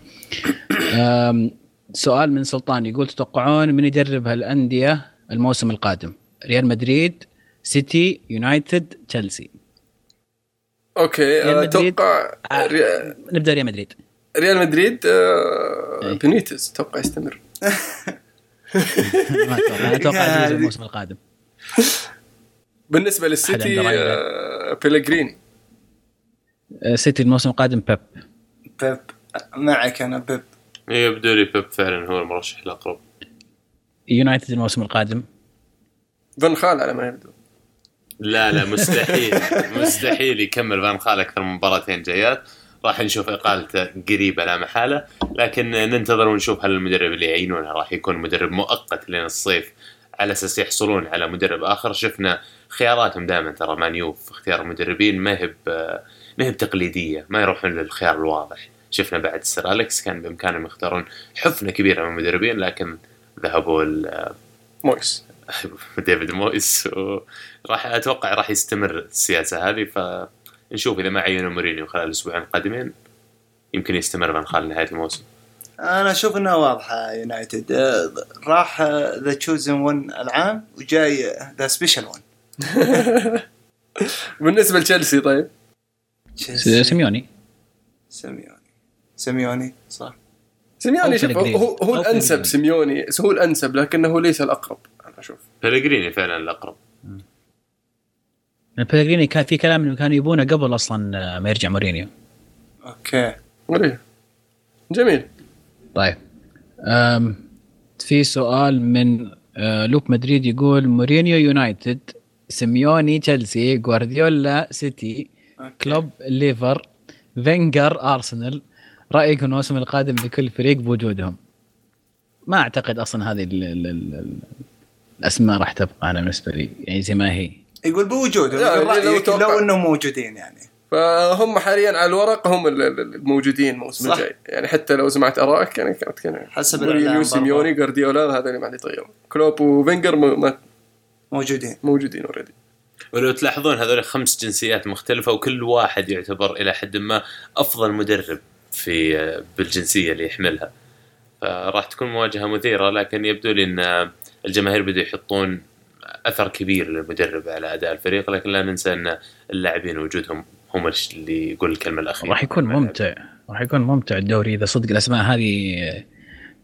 سؤال من سلطان يقول تتوقعون من يدرب هالأندية الموسم القادم؟ ريال مدريد، سيتي، يونايتد، تشيلسي. okay ريال مدريد. أتوقع آه، ري- نبدأ ريال مدريد. ريال مدريد آه، إيه. بنيتز أتوقع يستمر ما أتوقع أتوقع. الموسم القادم. بالنسبة للسيتي آه، بيليغريني آه، سيتي الموسم القادم بيب. بيب معك أنا بيب يبدو لي بيب فعلا هو المرشح الأقرب يونايتد الموسم القادم. فان خال على ما يبدو لا لا مستحيل مستحيل يكمل فان خال أكثر من مباراتين جايات راح نشوف اقالته قريبة لا محالة لكن ننتظر ونشوف هل المدرب اللي يعينونه راح يكون مدرب مؤقت لين الصيف على أساس يحصلون على مدرب آخر. شفنا خياراتهم دائما ترى مانيو في اختيار المدربين ما هي ما هي بتقليدية ما يروحون للخيار الواضح. شفنا بعد سير أليكس كان بإمكانهم يختارون حفنة كبيرة من المدربين لكن ذهبوا ل- مويس. ديفيد مويس وراح أتوقع راح يستمر السياسة هذه فنشوف إذا ما عينوا مورينيو خلال الأسبوعين القادمين يمكن يستمر من خلال نهاية الموسم. أنا أشوف إنها واضحة يونايتد. آه، راح the chosen one العام وجاي the special one بالنسبة لتشيلسي طيب. سيميوني. سيميوني. سيميوني صح. سيميوني شوف. هو هو الأنسب. سيميوني هو الأنسب لكنه ليس الأقرب. أنا أشوف بلغريني فعلا الأقرب. بيلغريني كان في كلام إنه كانوا يبونه قبل أصلا آه، ما يرجع مورينيو. أوكي. إيه. جميل. طيب. أم في سؤال من آه، لوف مدريد يقول مورينيو يونايتد سيميوني تشيلسي جوارديولا سيتي كلوب ليفر فينجر أرسنال. رايكم الموسم القادم لكل فريق بوجودهم. ما أعتقد أصلا هذه ال ال ال ال الأسماء راح تبقى أنا بالنسبة لي يعني زي ما هي. يقول بوجوده لا، يقول لو لو إنهم موجودين يعني. فهم حاليا على الورق هم ال- ال- الموجودين الموسم صح. الجاي. يعني حتى لو سمعت ارائك يعني كانت كان حسب مورينيو برضو. سيميوني جارديولا هذا اللي ما عاد يتغيروا كلوب وفينجر موجودين. موجودين اوريدي ولو تلاحظون هذول خمس جنسيات مختلفة وكل واحد يعتبر إلى حد ما أفضل مدرب في بالجنسية اللي يحملها. فراح تكون مواجهة مثيرة لكن يبدو لي إن الجماهير بدوا يحطون أثر كبير للمدرب على أداء الفريق لكن لا ننسى أن اللاعبين وجودهم هم اللي يقول الكلمة الأخيرة. راح يكون ممتع راح يكون ممتع الدوري إذا صدق الأسماء هذه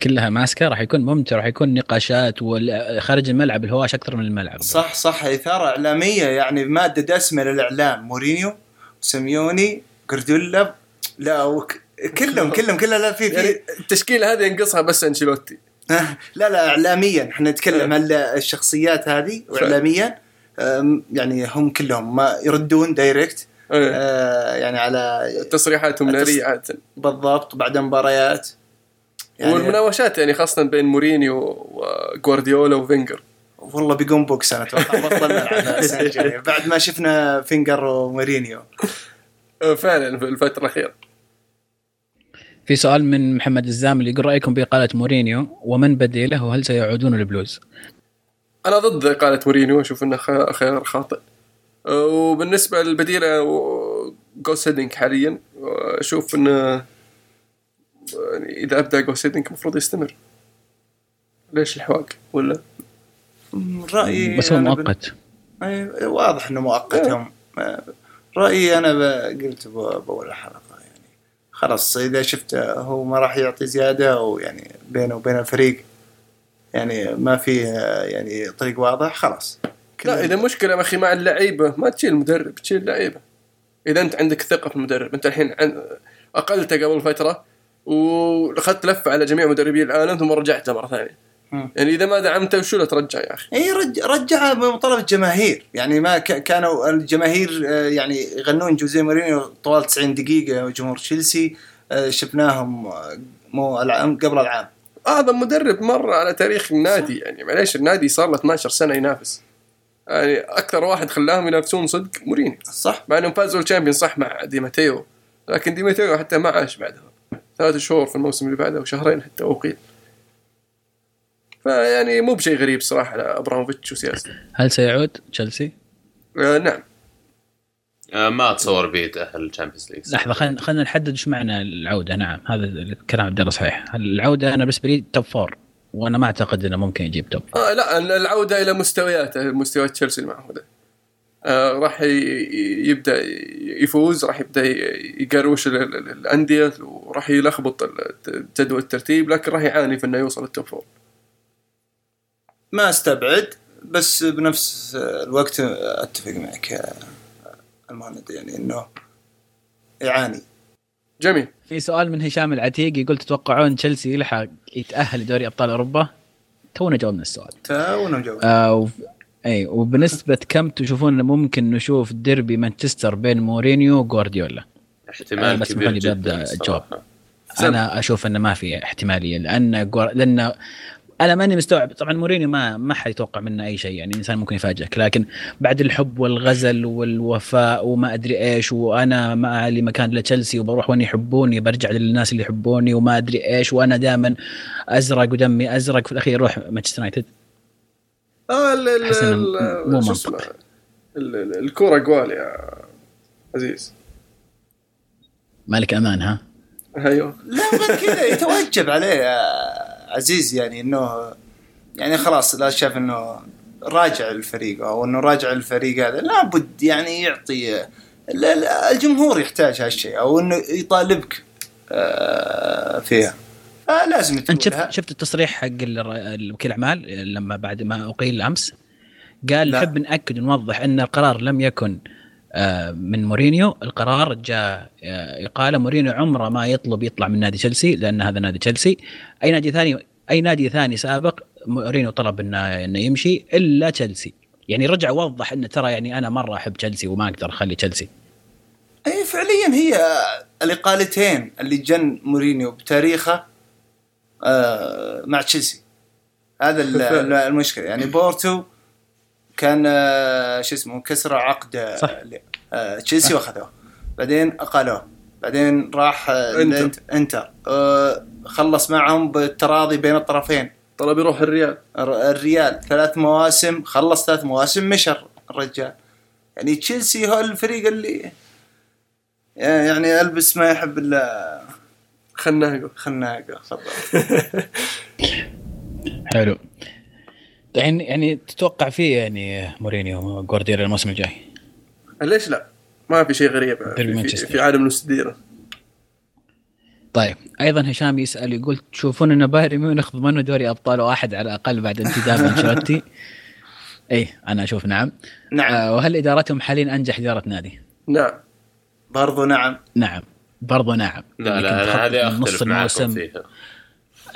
كلها ماسكة راح يكون ممتع راح يكون نقاشات وال- خارج الملعب الهواش أكثر من الملعب. صح صح إثارة إعلامية يعني مادة دسمة للإعلام. مورينيو سيميوني جوارديولا لا وك... كلهم كلهم كلها لا في يعني في التشكيلة هذه ينقصها بس أنشيلوتي. لا لا اعلاميا. إحنا نتكلم هل الشخصيات هذه واعلاميا أم، يعني هم كلهم ما يردون direct إيه. آه، يعني على تصريحاتهم ناريه عاده بالضبط بعد مباريات. يعني والمناوشات يعني خاصه بين مورينيو وجوارديولا وفينجر. والله بيقوم بوكس أنا أتوقع. الجاية. بعد ما شفنا فينجر ومورينيو. آه، فعلا في الفترة الأخيرة. في سؤال من محمد الزامل يقول رأيكم باقاله مورينيو ومن بديله وهل سيعودون البلوز؟ أنا ضد اقاله مورينيو أشوف إنه خ- خيار خاطئ. وبالنسبة لبديله جوس هيدينك حاليا أشوف انه يعني إذا أبدأ جوس هيدنج المفروض يستمر. ليش الحواق؟ ولا؟ رأيي بس هو بن- مؤقت. أي- واضح إنه مؤقت هم آه، رأيي أنا ب- قلت بأول حلقه يعني خلاص إذا شفت هو ما راح يعطي زيادة أو يعني بينه وبين الفريق يعني ما فيه يعني طريق واضح خلاص. لا إذا مشكلة أخي مع اللعيبة ما تشيل المدرب تشيل اللعيبه إذا أنت عندك ثقة في المدرب أنت الحين عن... أقلته قبل فترة وأخذت لفة على جميع مدربي العالم ثم رجعته مرة ثانية. يعني إذا ما دعمته وشو له ترجع يا أخي؟ إي رج رجع بمطالبه الجماهير. يعني ما ك- كانوا الجماهير آه، يعني يغنون جوزيه مورينيو طوال 90 دقيقة جمهور تشيلسي آه، شفناهم آه، مو العام قبل العام. اعظم مدرب مر على تاريخ النادي. يعني معليش النادي صار له 12 سنة ينافس. يعني أكثر واحد خلاهم ينافسون صدق مورينيو. صح. مع إنهم فازوا ال Champions صح مع دي ماتيو. لكن دي ماتيو حتى ما عاش بعدها. ثلاث شهور في الموسم اللي بعده وشهرين حتى وأقيل. فيعني مو بشيء غريب صراحة على أبراموفيتش وسياسته هل سيعود تشيلسي؟ آه نعم. آه، ما اتصور بيتاهل ال Champions League. لحظة خلينا خلينا نحدد إيش معنى العودة. نعم هذا الكلام عبد الله صحيح. العودة أنا بالنسبة لي top four وأنا ما أعتقد إنه ممكن يجيب top آه لا العودة إلى مستوياته مستويات تشيلسي المعهوده آه راح يبدأ يفوز راح يبدأ يقروش ال- ال- ال- الأندية وراح يلخبط جدول الترتيب لكن راح يعاني في إنه يوصل ال top four ما استبعد بس بنفس الوقت أتفق معك يا المهند يعني إنه يعاني جميل في سؤال من هشام العتيق يقول تتوقعون تشيلسي يلحق يتأهل لدوري أبطال أوروبا؟ تونا جاوبنا السؤال تونا مجاوب آه و... اي وبنسبة كم تشوفون إنه ممكن نشوف ديربي مانشستر بين مورينيو وغوارديولا؟ آه، احتمال بس كبير جدا الجواب. أنا أشوف إنه ما في احتمالية لأن. لأن أنا ماني مستوعب. طبعا مورينيو ما ما حد يتوقع منه أي شيء يعني إنسان ممكن يفاجئك. لكن بعد الحب والغزل والوفاء وما أدري إيش وأنا ما لي مكان لتشيلسي وبروح وين يحبوني برجع للناس اللي يحبوني وما أدري إيش وأنا دائما أزرق ودمي أزرق. في الأخير يروح مانشستر يونايتد. آه ال مو منطق. الكورة قوال يا عزيز. مالك أمان ها؟ أيوه. لا غير كذا. يتوجب عليه. عزيز يعني إنه يعني خلاص لا شاف إنه راجع الفريق أو إنه راجع الفريق هذا لابد يعني يعطي الجمهور يحتاج هالشيء أو إنه يطالبك آه، فيها فلازم أنت شفت. شفت التصريح حق ال- الوكيل أعمال لما بعد ما أقيل امس قال. نحب نأكد ونوضح أن القرار لم يكن آه، من مورينيو. القرار جاء آه، اقاله مورينيو عمره ما يطلب يطلع من نادي تشيلسي لأن هذا نادي تشيلسي. أي نادي ثاني أي نادي ثاني سابق مورينيو طلب إنه إنه يمشي إلا تشيلسي. يعني رجع وضح إنه ترى يعني أنا مرة أحب تشيلسي وما أقدر أخلي تشيلسي. أي فعليا هي الإقالتين اللي جن مورينيو بتاريخه آه، مع تشيلسي. هذا ال- ال- المشكلة. يعني بورتو كان آه، شو اسمه كسر عقد صح. آه، تشيلسي واخذوه. بعدين اقالوه بعدين راح آه، انتر. انتر. آه، خلص معهم بالتراضي بين الطرفين. طلب يروح الريال. الر- الريال ثلاث مواسم خلص ثلاث مواسم مشى الرجال. يعني تشيلسي هو الفريق اللي يعني ألبس ما يحب إلا خناقة. خناقة حلو. يعني يعني تتوقع فيه يعني مورينيو جوارديولا الموسم الجاي؟ ليش لا؟ ما في شيء غريب في, في. في عالم المستديره طيب أيضا هشام يسأل يقول تشوفون إن بايرن ميونخ ضمنوا دوري أبطال واحد على الأقل بعد انتداب أنشيلوتي؟ اي أنا أشوف نعم. نعم. آه وهل إدارتهم حاليا أنجح إدارة نادي؟ نعم برضو نعم. نعم برضو نعم. لا يعني لا تخطط هذه نص أختلف معكم الموسم. فيها.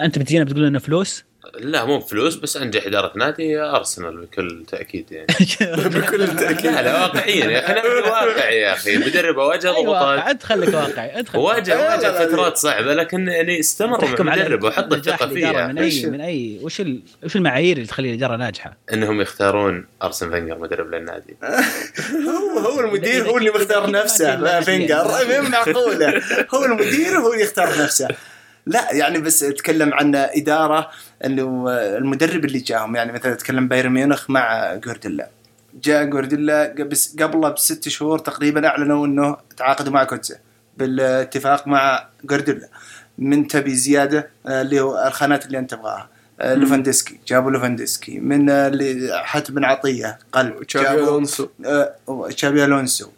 أنت بتجينا بتقول لنا فلوس؟ لا مو فلوس بس انجح اداره نادي أرسنال بكل تأكيد يعني. بكل تأكيد. لا لا واقعيا يا أخي نبي واقعي يا أخي. المدرب واجه أيوة، ضغوطات. ادخل لك واقعي ادخل واجه واجه. فترات صعبة لكن يعني استمر المدرب وحط الثقة فيه من. أي من أي وش ال... وش المعايير اللي تخلي الإدارة ناجحة؟ إنهم يختارون أرسن فينجر مدرب للنادي. هو هو المدير هو اللي مختار نفسه مين معقولة. هو المدير هو اللي يختار نفسه. لا يعني بس أتكلم عن إدارة انه المدرب اللي جاهم. يعني مثلا أتكلم بايرن ميونخ مع جوارديولا جاء جوارديولا قبله بست شهور تقريبا أعلنوا إنه تعاقدوا مع كوتسه بالاتفاق مع جوارديولا من تبي زيادة آه، اللي هو الخانات اللي أنت تبغاها. آه، ليفاندوفسكي جابوا ليفاندوفسكي من اللي حاتم، بن عطية قلب تشابي ألونسو. آه، تشابي ألونسو.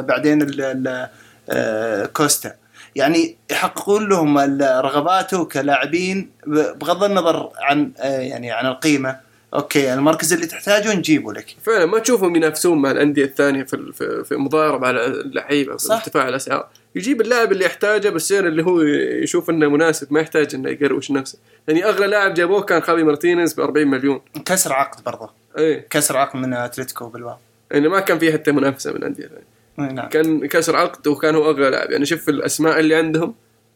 بعدين ال ال كوستا. يعني يحققون لهم رغباته كلاعبين بغض النظر عن آه، يعني عن القيمة. أوكي المركز اللي تحتاجه نجيبه لك. فعلا ما تشوفهم ينافسون مع الأندية الثانية في في, مضاربة على اللعيبة في. ارتفاع الأسعار. يجيب اللاعب اللي يحتاجه بالسعر اللي هو يشوف إنه مناسب ما يحتاج إنه يقروش نفسه. يعني أغلى لاعب جابوه كان خافي مارتينيز ب 40 مليون. كسر عقد برضه. إيه. كسر عقد من أتلتيك بلباو يعني ما كان فيه حتى منافسة من الأندية الثانية. نعم. كان كسر عقد وكان هو أغلى لاعب. يعني شوف الأسماء اللي عندهم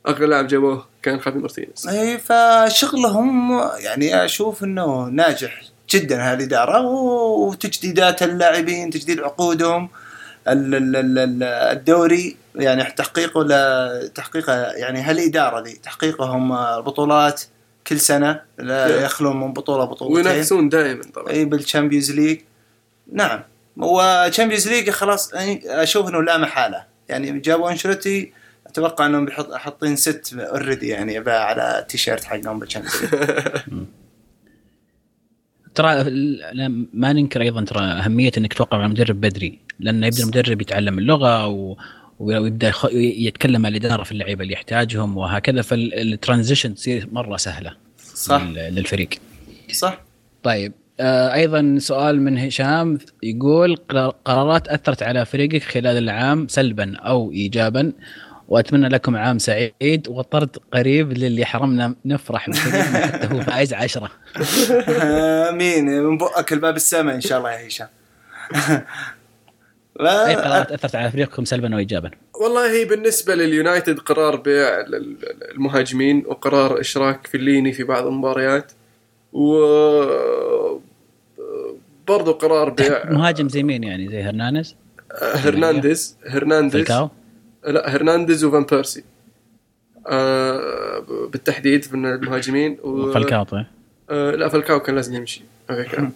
أغلى لاعب جابوه كان خافي مارتينيز. اي فشغلهم يعني أشوف إنه ناجح جدا هالاداره وتجديدات اللاعبين تجديد عقودهم ال- ال- ال- ال- الدوري يعني تحقيقه ل- تحقيق يعني هالإدارة ذي تحقيقهم البطولات كل سنة لا. يخلون من بطولة بطولتين. وينافسون دائما طبعا. اي بال Champions League نعم. و Champions League خلاص يعني أشوف إنه لا محالة. يعني جابوا أنشيلوتي أتوقع إنهم بيحط حاطين ست already يعني على التيشيرت حقهم بال Champions League ترى ما ننكر أيضا ترى أهمية إنك توقع مع المدرب بدري. لأنه يبدأ المدرب يتعلم اللغة و... ويبدأ يتكلم مع الإدارة في اللعيبة اللي يحتاجهم وهكذا. فال transition تصير مرة سهلة صح. لل- للفريق. صح. طيب. أيضا سؤال من هشام يقول قرار- قرارات أثرت على فريقك خلال العام سلبا أو ايجابا؟ وأتمنى لكم عام سعيد وطرد قريب للي حرمنا نفرح بفريقنا حتى هو فايز عشرة. من بؤك لباب السماء إن شاء الله يا هشام. لا- أي قرارات أثرت على فريقكم سلبا أو ايجابا؟ والله هي بالنسبة لليونايتد قرار بيع المهاجمين وقرار إشراك فيليني في بعض المباريات. و برضو قرار بيع مهاجم زي مين يعني؟ زي هرنانز هرنانديز. هرنانديز. فالكاو لا هرنانديز وفان بيرسي. آه بالتحديد من المهاجمين. و... فالكاو طيب. آه لا فالكاو كان لازم يمشي. ما في كلام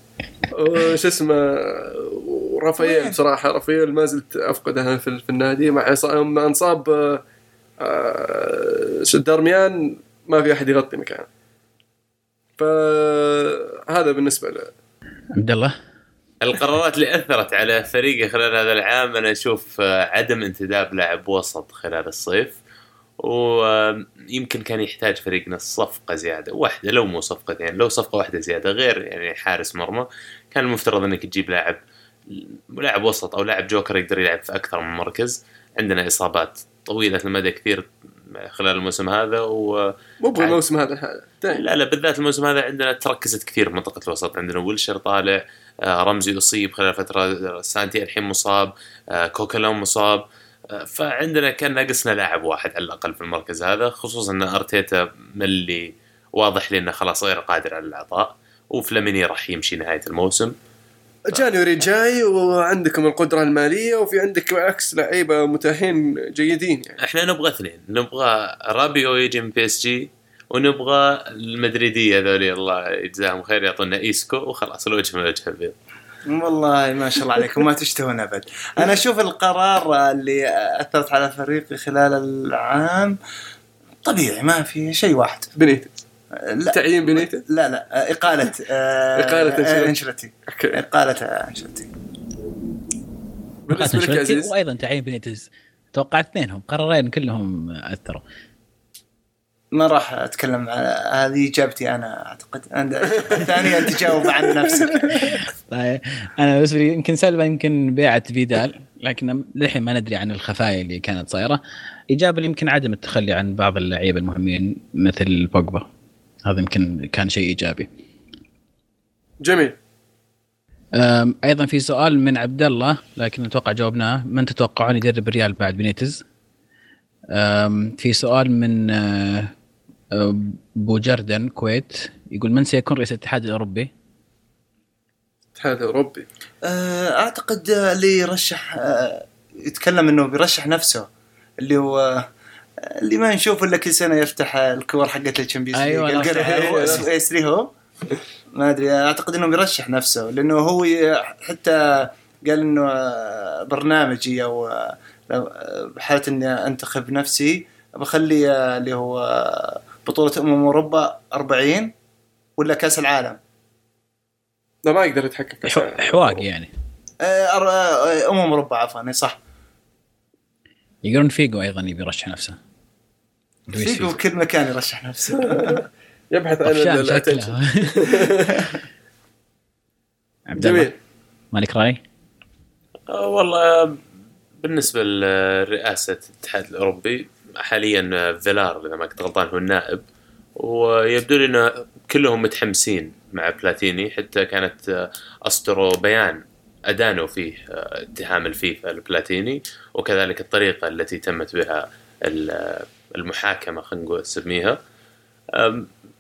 وش اسمه ورافائيل؟ بصراحه رافائيل ما زلت افقده في, في النادي. مع مع إنصاب آه، آه، دارميان ما في أحد يغطي مكانه. فهذا بالنسبة له. عبد الله؟ القرارات اللي أثرت على فريقي خلال هذا العام أنا أشوف آه، عدم انتداب لاعب وسط خلال الصيف ويمكن كان يحتاج فريقنا صفقة زيادة واحدة لو مو صفقتين يعني لو صفقة واحدة زيادة غير يعني حارس مرمى كان المفترض إنك تجيب لاعب لاعب وسط أو لاعب جوكر يقدر يلعب في أكثر من مركز عندنا إصابات طويلة المدى كثير خلال الموسم هذا و مو بالموسم هذا الحالة. لا لا بالذات الموسم هذا عندنا تركزت كثير منطقه الوسط. عندنا ويلشر طالع آه، رمزي اصيب خلال فترة سانتي الحين مصاب آه، كوكلان مصاب. آه، فعندنا كان ناقصنا لاعب واحد على الأقل في المركز هذا خصوصا إن أرتيتا ملي واضح لي إنه خلاص غير قادر على العطاء وفلاميني راح يمشي نهاية الموسم. January جاي وعندكم القدرة المالية وفي عندك بالعكس لعيبة متاحين جيدين يعني. إحنا نبغى اثنين. نبغى رابيو يجي من PSG ونبغى المدريدية ذولي. الله يجزاهم خير يعطونا إيسكو وخلاص الوجه من وجه البيض. والله ما شاء الله عليكم ما تشتهون أبد. أنا أشوف القرار اللي أثرت على فريقي خلال العام طبيعي ما في شيء واحد. بنيتس لا. تعيين بنيتس لا لا. إقالة آه، إقالة أنشيلوتي. انشلتي okay. إقالة انشلتي بالنسبة لك عزيز؟ وأيضا تعيين بنيتز توقعت اثنينهم. قرارين كلهم أثروا. ما راح أتكلم عن هذه إجابتي أنا أعتقد. أنت تجاوب عن نفسك. طيب. أنا بالنسبة لي يمكن سلبا يمكن بيعه فيدال لكن للحين ما ندري عن الخفايا اللي كانت صايرة. ايجابا يمكن عدم التخلي عن بعض اللعيبة المهمين مثل بوجبا. هذا يمكن كان شيء إيجابي. جميل. أيضا في سؤال من عبد الله لكن أتوقع جاوبناه. من تتوقعون يدرب الريال بعد بينيتز أم، في سؤال من أه، أه، بو جردن كويت يقول من سيكون رئيس الاتحاد الأوروبي؟ الاتحاد الأوروبي. آه، أعتقد اللي يرشح آه، يتكلم إنه بيرشح نفسه اللي هو اللي ما نشوف إلا كل سنة يفتح الكور حقت ال Champions League. أيوة، يسري هو ما أدري أعتقد إنه بيرشح نفسه لأنه هو حتى قال إنه برنامجي أو بحاله إني أنتخب نفسي بخلي اللي هو بطولة أمم أوروبا 40 ولا كأس العالم. لا ما يقدر يتحكم في حواق يعني. أر- آه، أمم أوروبا عفوا إي صح. يقولون فيجو أيضا يبي يرشح نفسه. فيجو كل مكان يرشح نفسه. يبحث عن ال attention شكله عبد الله جميل. مالك راي؟ آه، والله بالنسبة لرئاسة الاتحاد الأوروبي حاليا فيلار إذا ما كنت غلطان هو النائب ويبدو لي إنه كلهم متحمسين مع بلاتيني حتى كانت آه، اصدروا بيان أدانوا فيه آه، اتهام الفيفا لبلاتيني وكذلك الطريقة التي تمت بها ال- المحاكمة خلينا نقول نسميها.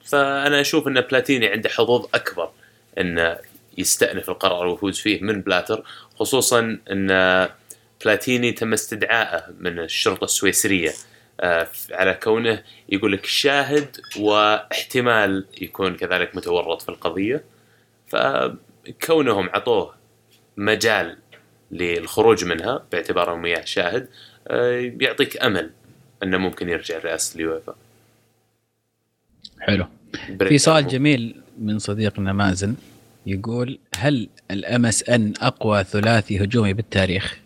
فأنا أشوف إن بلاتيني عنده حظوظ أكبر انه يستأنف القرار ويفوز فيه من بلاتر خصوصا إن بلاتيني تم استدعائه من الشرطة السويسرية. آه، على كونه يقول لك شاهد واحتمال يكون كذلك متورط في القضية. فكونهم عطوه مجال للخروج منها باعتبارهم اياه شاهد آه، يعطيك أمل إنه ممكن يرجع رئاسه اليويفا حلو. في سؤال. جميل من صديقنا مازن. يقول هل ال MSN أقوى ثلاثي هجومي بالتاريخ؟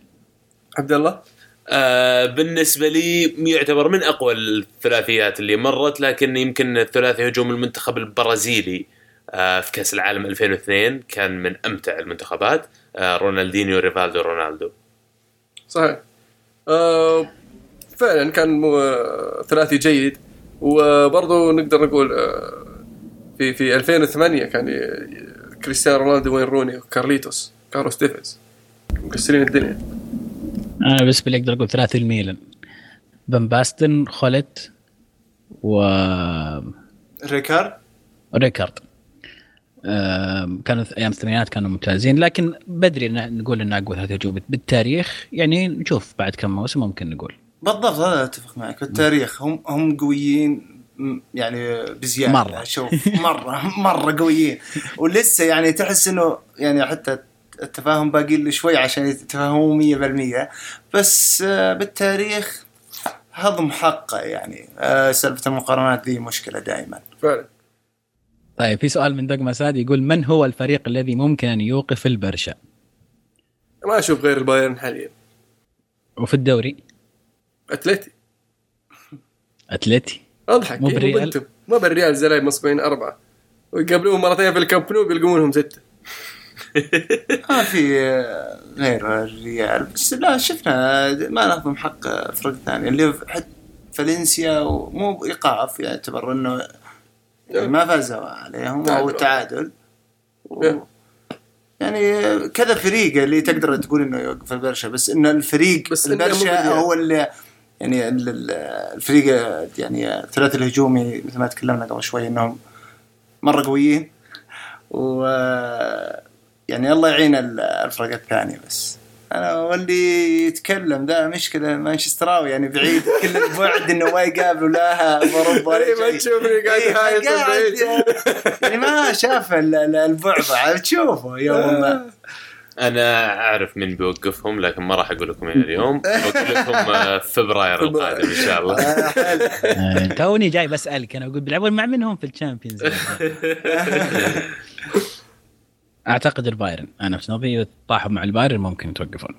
عبد الله؟ آه بالنسبة لي يعتبر من أقوى الثلاثيات اللي مرت لكن يمكن الثلاثي هجوم المنتخب البرازيلي آه في كأس العالم 2002 كان من أمتع المنتخبات آه رونالدينيو ريفالدو رونالدو. صحيح. آه فعلا كان مو آه، ثلاثي جيد. وبرضه نقدر نقول آه في في 2008 كان كريستيانو رونالدو وين روني؟ وكارليتوس كارلوس تيفيز مكسرين الدنيا. أنا بالنسبة لي أقدر أقول ثلاثي الميلان. فان باستن خوليت و ريكارد؟ ريكارد. آم، كانوا أيام الثمانينات كانوا ممتازين. لكن بدري نقول إن أقوى ثلاثي هجوم بالتاريخ يعني نشوف بعد كم موسم ممكن نقول. بالضبط هذا أتفق معك. في التاريخ هم هم قويين يعني بزيادة. مرة. شوف مرة مرة قويين. ولسه يعني تحس إنه يعني حتى التفاهم باقي له شوي عشان يتفاهموا 100% بس آه، بالتاريخ هضم حقه يعني. آه، سالفة المقارنات ذي مشكلة دائما فعلا. طيب في سؤال من دق مساد يقول من هو الفريق الذي ممكن أن يوقف البرشا؟ ما أشوف غير البايرن حاليا. وفي الدوري؟ أتلتي. أتلتي؟ أضحك. مو إيه، بالريال؟ ما بالريال زلايب مصبعين أربعة. ويقابلوهم مرتين في الكامب نو بيلقون لهم ستة. ما في آه، غير الريال. بس لا شفنا ما نهضم حق فرق ثانية اللي حتى فالنسيا ومو ايقاف يعتبر إنه يعني ما فازوا عليهم أو تعادل. و... نعم. يعني كذا فريق اللي تقدر تقول إنه يوقف البرشا. بس انه الفريق بس مو البرشا. هو اللي يعني ال- ال- الفريق يعني الثلاثي الهجومي مثل ما تكلمنا قبل شوي إنهم مرة قويين. و يعني الله يعين ال- الفرق الثانية بس. أنا واللي يتكلم ذا مشكلة مانشستراوي يعني بعيد كل البعد إنه ما يقابلوا لا اوروبا إيه، ما. تشوفني قاعد إيه، بعيد. يعني. ما شاف ال- ال- البعبع تشوفه يوم ما أنا أعرف من بيوقفهم لكن ما راح أقول لكم اليوم. بقول لكم آه، في فبراير. القادم إن شاء الله. آه،. آه، توني جاي بسألك أنا أقول بيلعبون مع منهم في ال Champions أعتقد البايرن. أنا في نظري طاحوا مع البايرن ممكن يتوقفون.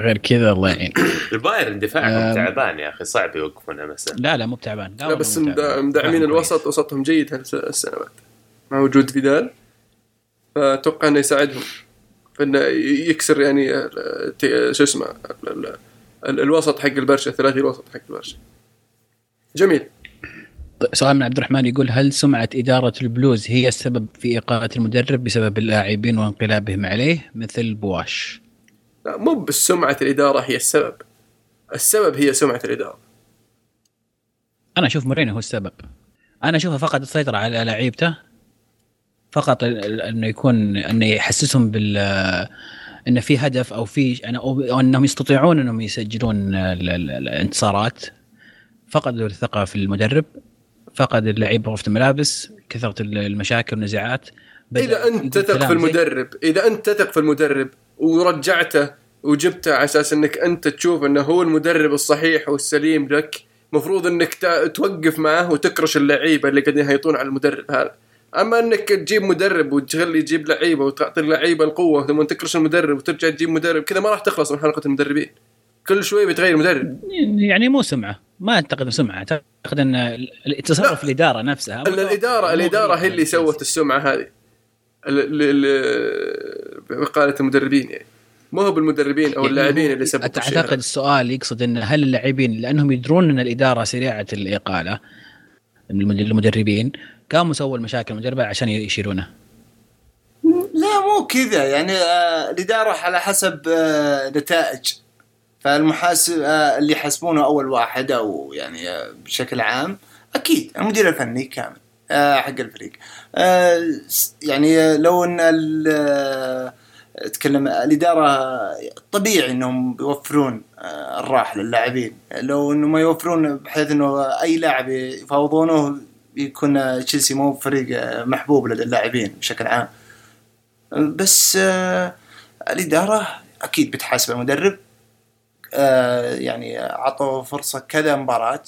غير كذا الله يعين. البايرن دفاعهم. تعبان يا أخي صعب يوقفون مثلا لا لا مو بتعبان. لا بس مد- تعبان. مدعمين الوسط وسطهم جيد هالسنوات. مع وجود فيدال. فأتوقع إنه يساعدهم. في انه ي- يكسر يعني ال- ت- شو اسمه ال- ال- ال- الوسط حق البرشا ثلاثي الوسط حق البرشا جميل. سؤال من عبد الرحمن يقول هل سمعة إدارة البلوز هي السبب في إقالة المدرب بسبب اللاعبين وانقلابهم عليه مثل بواش؟ لا مو بس سمعة الإدارة هي السبب السبب هي سمعة الإدارة أنا أشوف مورينيو هو السبب. أنا أشوفه فقد السيطرة على لعيبته فقط انه يكون انه يحسسهم بال انه في هدف أو في أنا- أو أو انهم يستطيعون انهم يسجلون ال- ال- الانتصارات. فقدوا الثقة في المدرب فقد اللعيبه غرفه الملابس كثره المشاكل والنزاعات. إذا أنت تثق في المدرب إذا أنت تثق في المدرب ورجعته وجبته على أساس إنك أنت تشوف إنه هو المدرب الصحيح والسليم لك مفروض إنك توقف معه وتكرش اللعيبة اللي قاعدين يهيطون على المدرب هذا. أما إنك تجيب مدرب وتخلي يجيب لعيبة وتعطي اللعيبة القوة ثم تكرش المدرب وترجع تجيب مدرب كذا ما راح تخلص من حلقة المدربين. كل شوي بيتغير مدرب. يعني مو سمعة. ما أعتقد سمعة. أعتقد إن تصرف الإدارة نفسها الاداره الإدارة هي اللي سوت السمعة هذه. ال- ال- ال- بقالة المدربين يعني. ما هو بالمدربين أو يعني اللاعبين اللي سببوا أعتقد. السؤال يقصد إن هل اللاعبين لأنهم يدرون إن الإدارة سريعة الإقالة المد- المدربين قاموا سووا المشاكل المدربه عشان يشيلونه. لا مو كذا. يعني آه، الإدارة على حسب آه، نتائج. فالمحاسب آه، اللي يحاسبونه أول واحد أو يعني بشكل عام أكيد المدير الفني كامل حق الفريق. يعني لو أن اتكلم الإدارة طبيعي أنهم بيوفرون آه، الراحة للاعبين. لو أنه ما يوفرون بحيث أنه أي لاعب يفاوضونه يكون تشيلسي مو فريق محبوب لدى اللاعبين بشكل عام. بس آه، الإدارة أكيد بتحاسب المدرب. آه، يعني عطوا فرصة كذا مباراة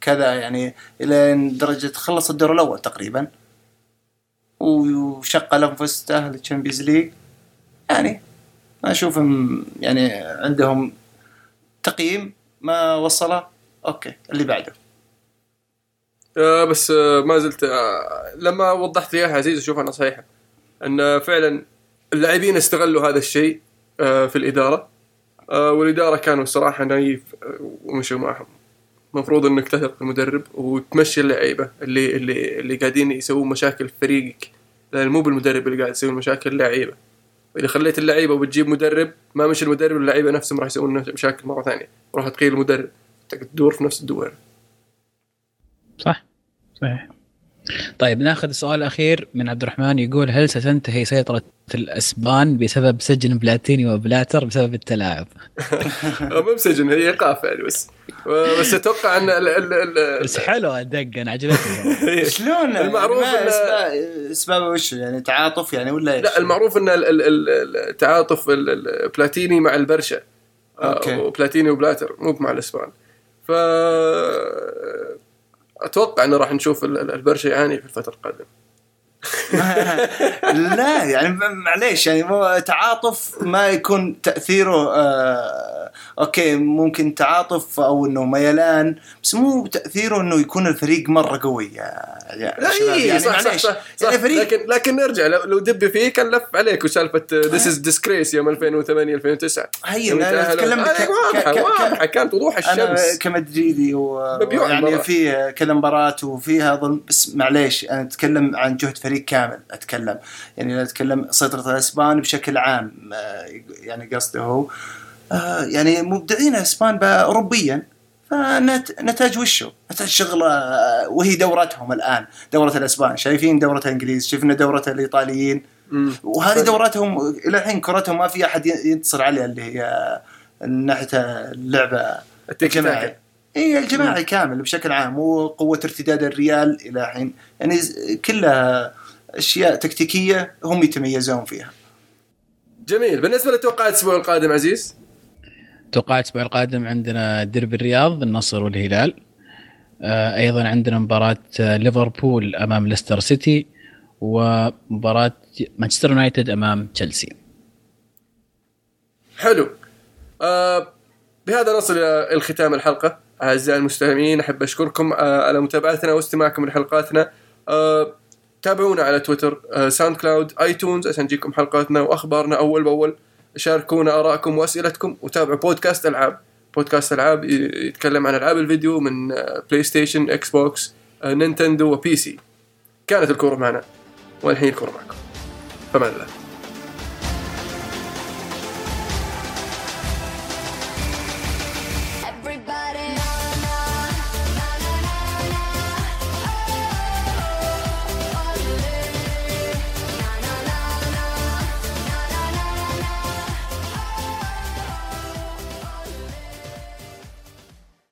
كذا يعني إلى درجة خلص الدور الأول تقريبا. وشق أنفسه لل Champions League. يعني أشوفهم يعني عندهم تقييم ما وصله. okay اللي بعده. آه بس آه ما زلت آه لما وضحت لي أياها عزيز أشوف انها صحيحه أن فعلا اللاعبين استغلوا هذا الشيء في الإدارة. والإدارة كانوا الصراحه نايف ومشوا معهم. المفروض إنك تثق في المدرب وتمشي اللعيبة اللي اللي اللي قاعدين يسوون مشاكل في فريقك. لأن مو بالمدرب اللي قاعد يسوي مشاكل اللعيبة. إذا خليت اللعيبة وبتجيب مدرب ما مشي المدرب اللعيبة نفسهم راح يسوون مشاكل مرة ثانية. راح تغير المدرب. تدور في نفس الدويره صح؟ صحيح. طيب ناخذ السؤال الاخير من عبد الرحمن يقول هل ستنتهي سيطرة الأسبان بسبب سجن بلاتيني وبلاتر بسبب التلاعب؟ مو بسجن هي ايقاف يعني بس. بس أتوقع أن ال ال ال بس حلوة الدقه أنا عجبتني. شلون؟ المعروف يعني ما إن- اسباب اسباب وش يعني تعاطف يعني ولا إيش؟ لا المعروف إن ال- ال- ال- التعاطف ال- ال- بلاتيني مع البرشا. آه، أوكي. وبلاتيني وبلاتر مو مع الأسبان. ف أتوقع إنه راح نشوف ال- ال- البرشا يعاني في الفترة القادمة. لا يعني معليش يعني تعاطف ما يكون تأثيره آه أوكي ممكن تعاطف أو إنه ميلان بس مو تاثيره إنه يكون الفريق مرة قوي. يا, يا لا شباب إيه يعني صح صح صح, صح يعني فريق لكن لكن نرجع لو, لو دب فيه كان لف عليك وسالفة this is disgrace يوم 2008 2009 هي يوم أنا. اتكلم واضحه كانت وضوح أنا الشمس. كمدريدي و... يعني. في كذا مباراة وفيها ظلم بس معليش أنا أتكلم عن جهد فريق كامل أتكلم. يعني أتكلم سيطرة الأسبان بشكل عام آه، يعني قصده. هو يعني مبدعين الاسبان بقى اوروبيا فنتاج وشه؟ نتاج شغله آه، وهي دورتهم الآن. دورة الأسبان. شايفين دورة الانجليز شفنا دورة الإيطاليين. وهذه دورتهم إلى الحين كرتهم ما في أحد ينتصر عليها اللي هي ناحية اللعبة. الجماعي. إي الجماعي كامل بشكل عام وقوة ارتداد الريال إلى الحين. يعني كلها أشياء تكتيكية هم يتميزون فيها. جميل. بالنسبة للتوقعات الأسبوع القادم عزيز؟ توقعات الأسبوع القادم عندنا ديربي الرياض النصر والهلال. آه، أيضا عندنا مباراة آه، ليفربول أمام ليستر سيتي ومباراة مانشستر يونايتد أمام تشيلسي. حلو. آه بهذا نصل إلى الختام الحلقة. أعزائي المستمعين أحب أشكركم آه على متابعتنا واستماعكم لحلقاتنا. آه تابعونا على تويتر آه SoundCloud iTunes عشان تجيكم حلقاتنا وأخبارنا أول بأول. شاركونا ارائكم وأسئلتكم وتابعوا بودكاست ألعاب. بودكاست ألعاب ي- يتكلم عن ألعاب الفيديو من PlayStation Xbox نينتندو وبي سي كانت الكورة معنا والحين الكورة معكم. فمان الله.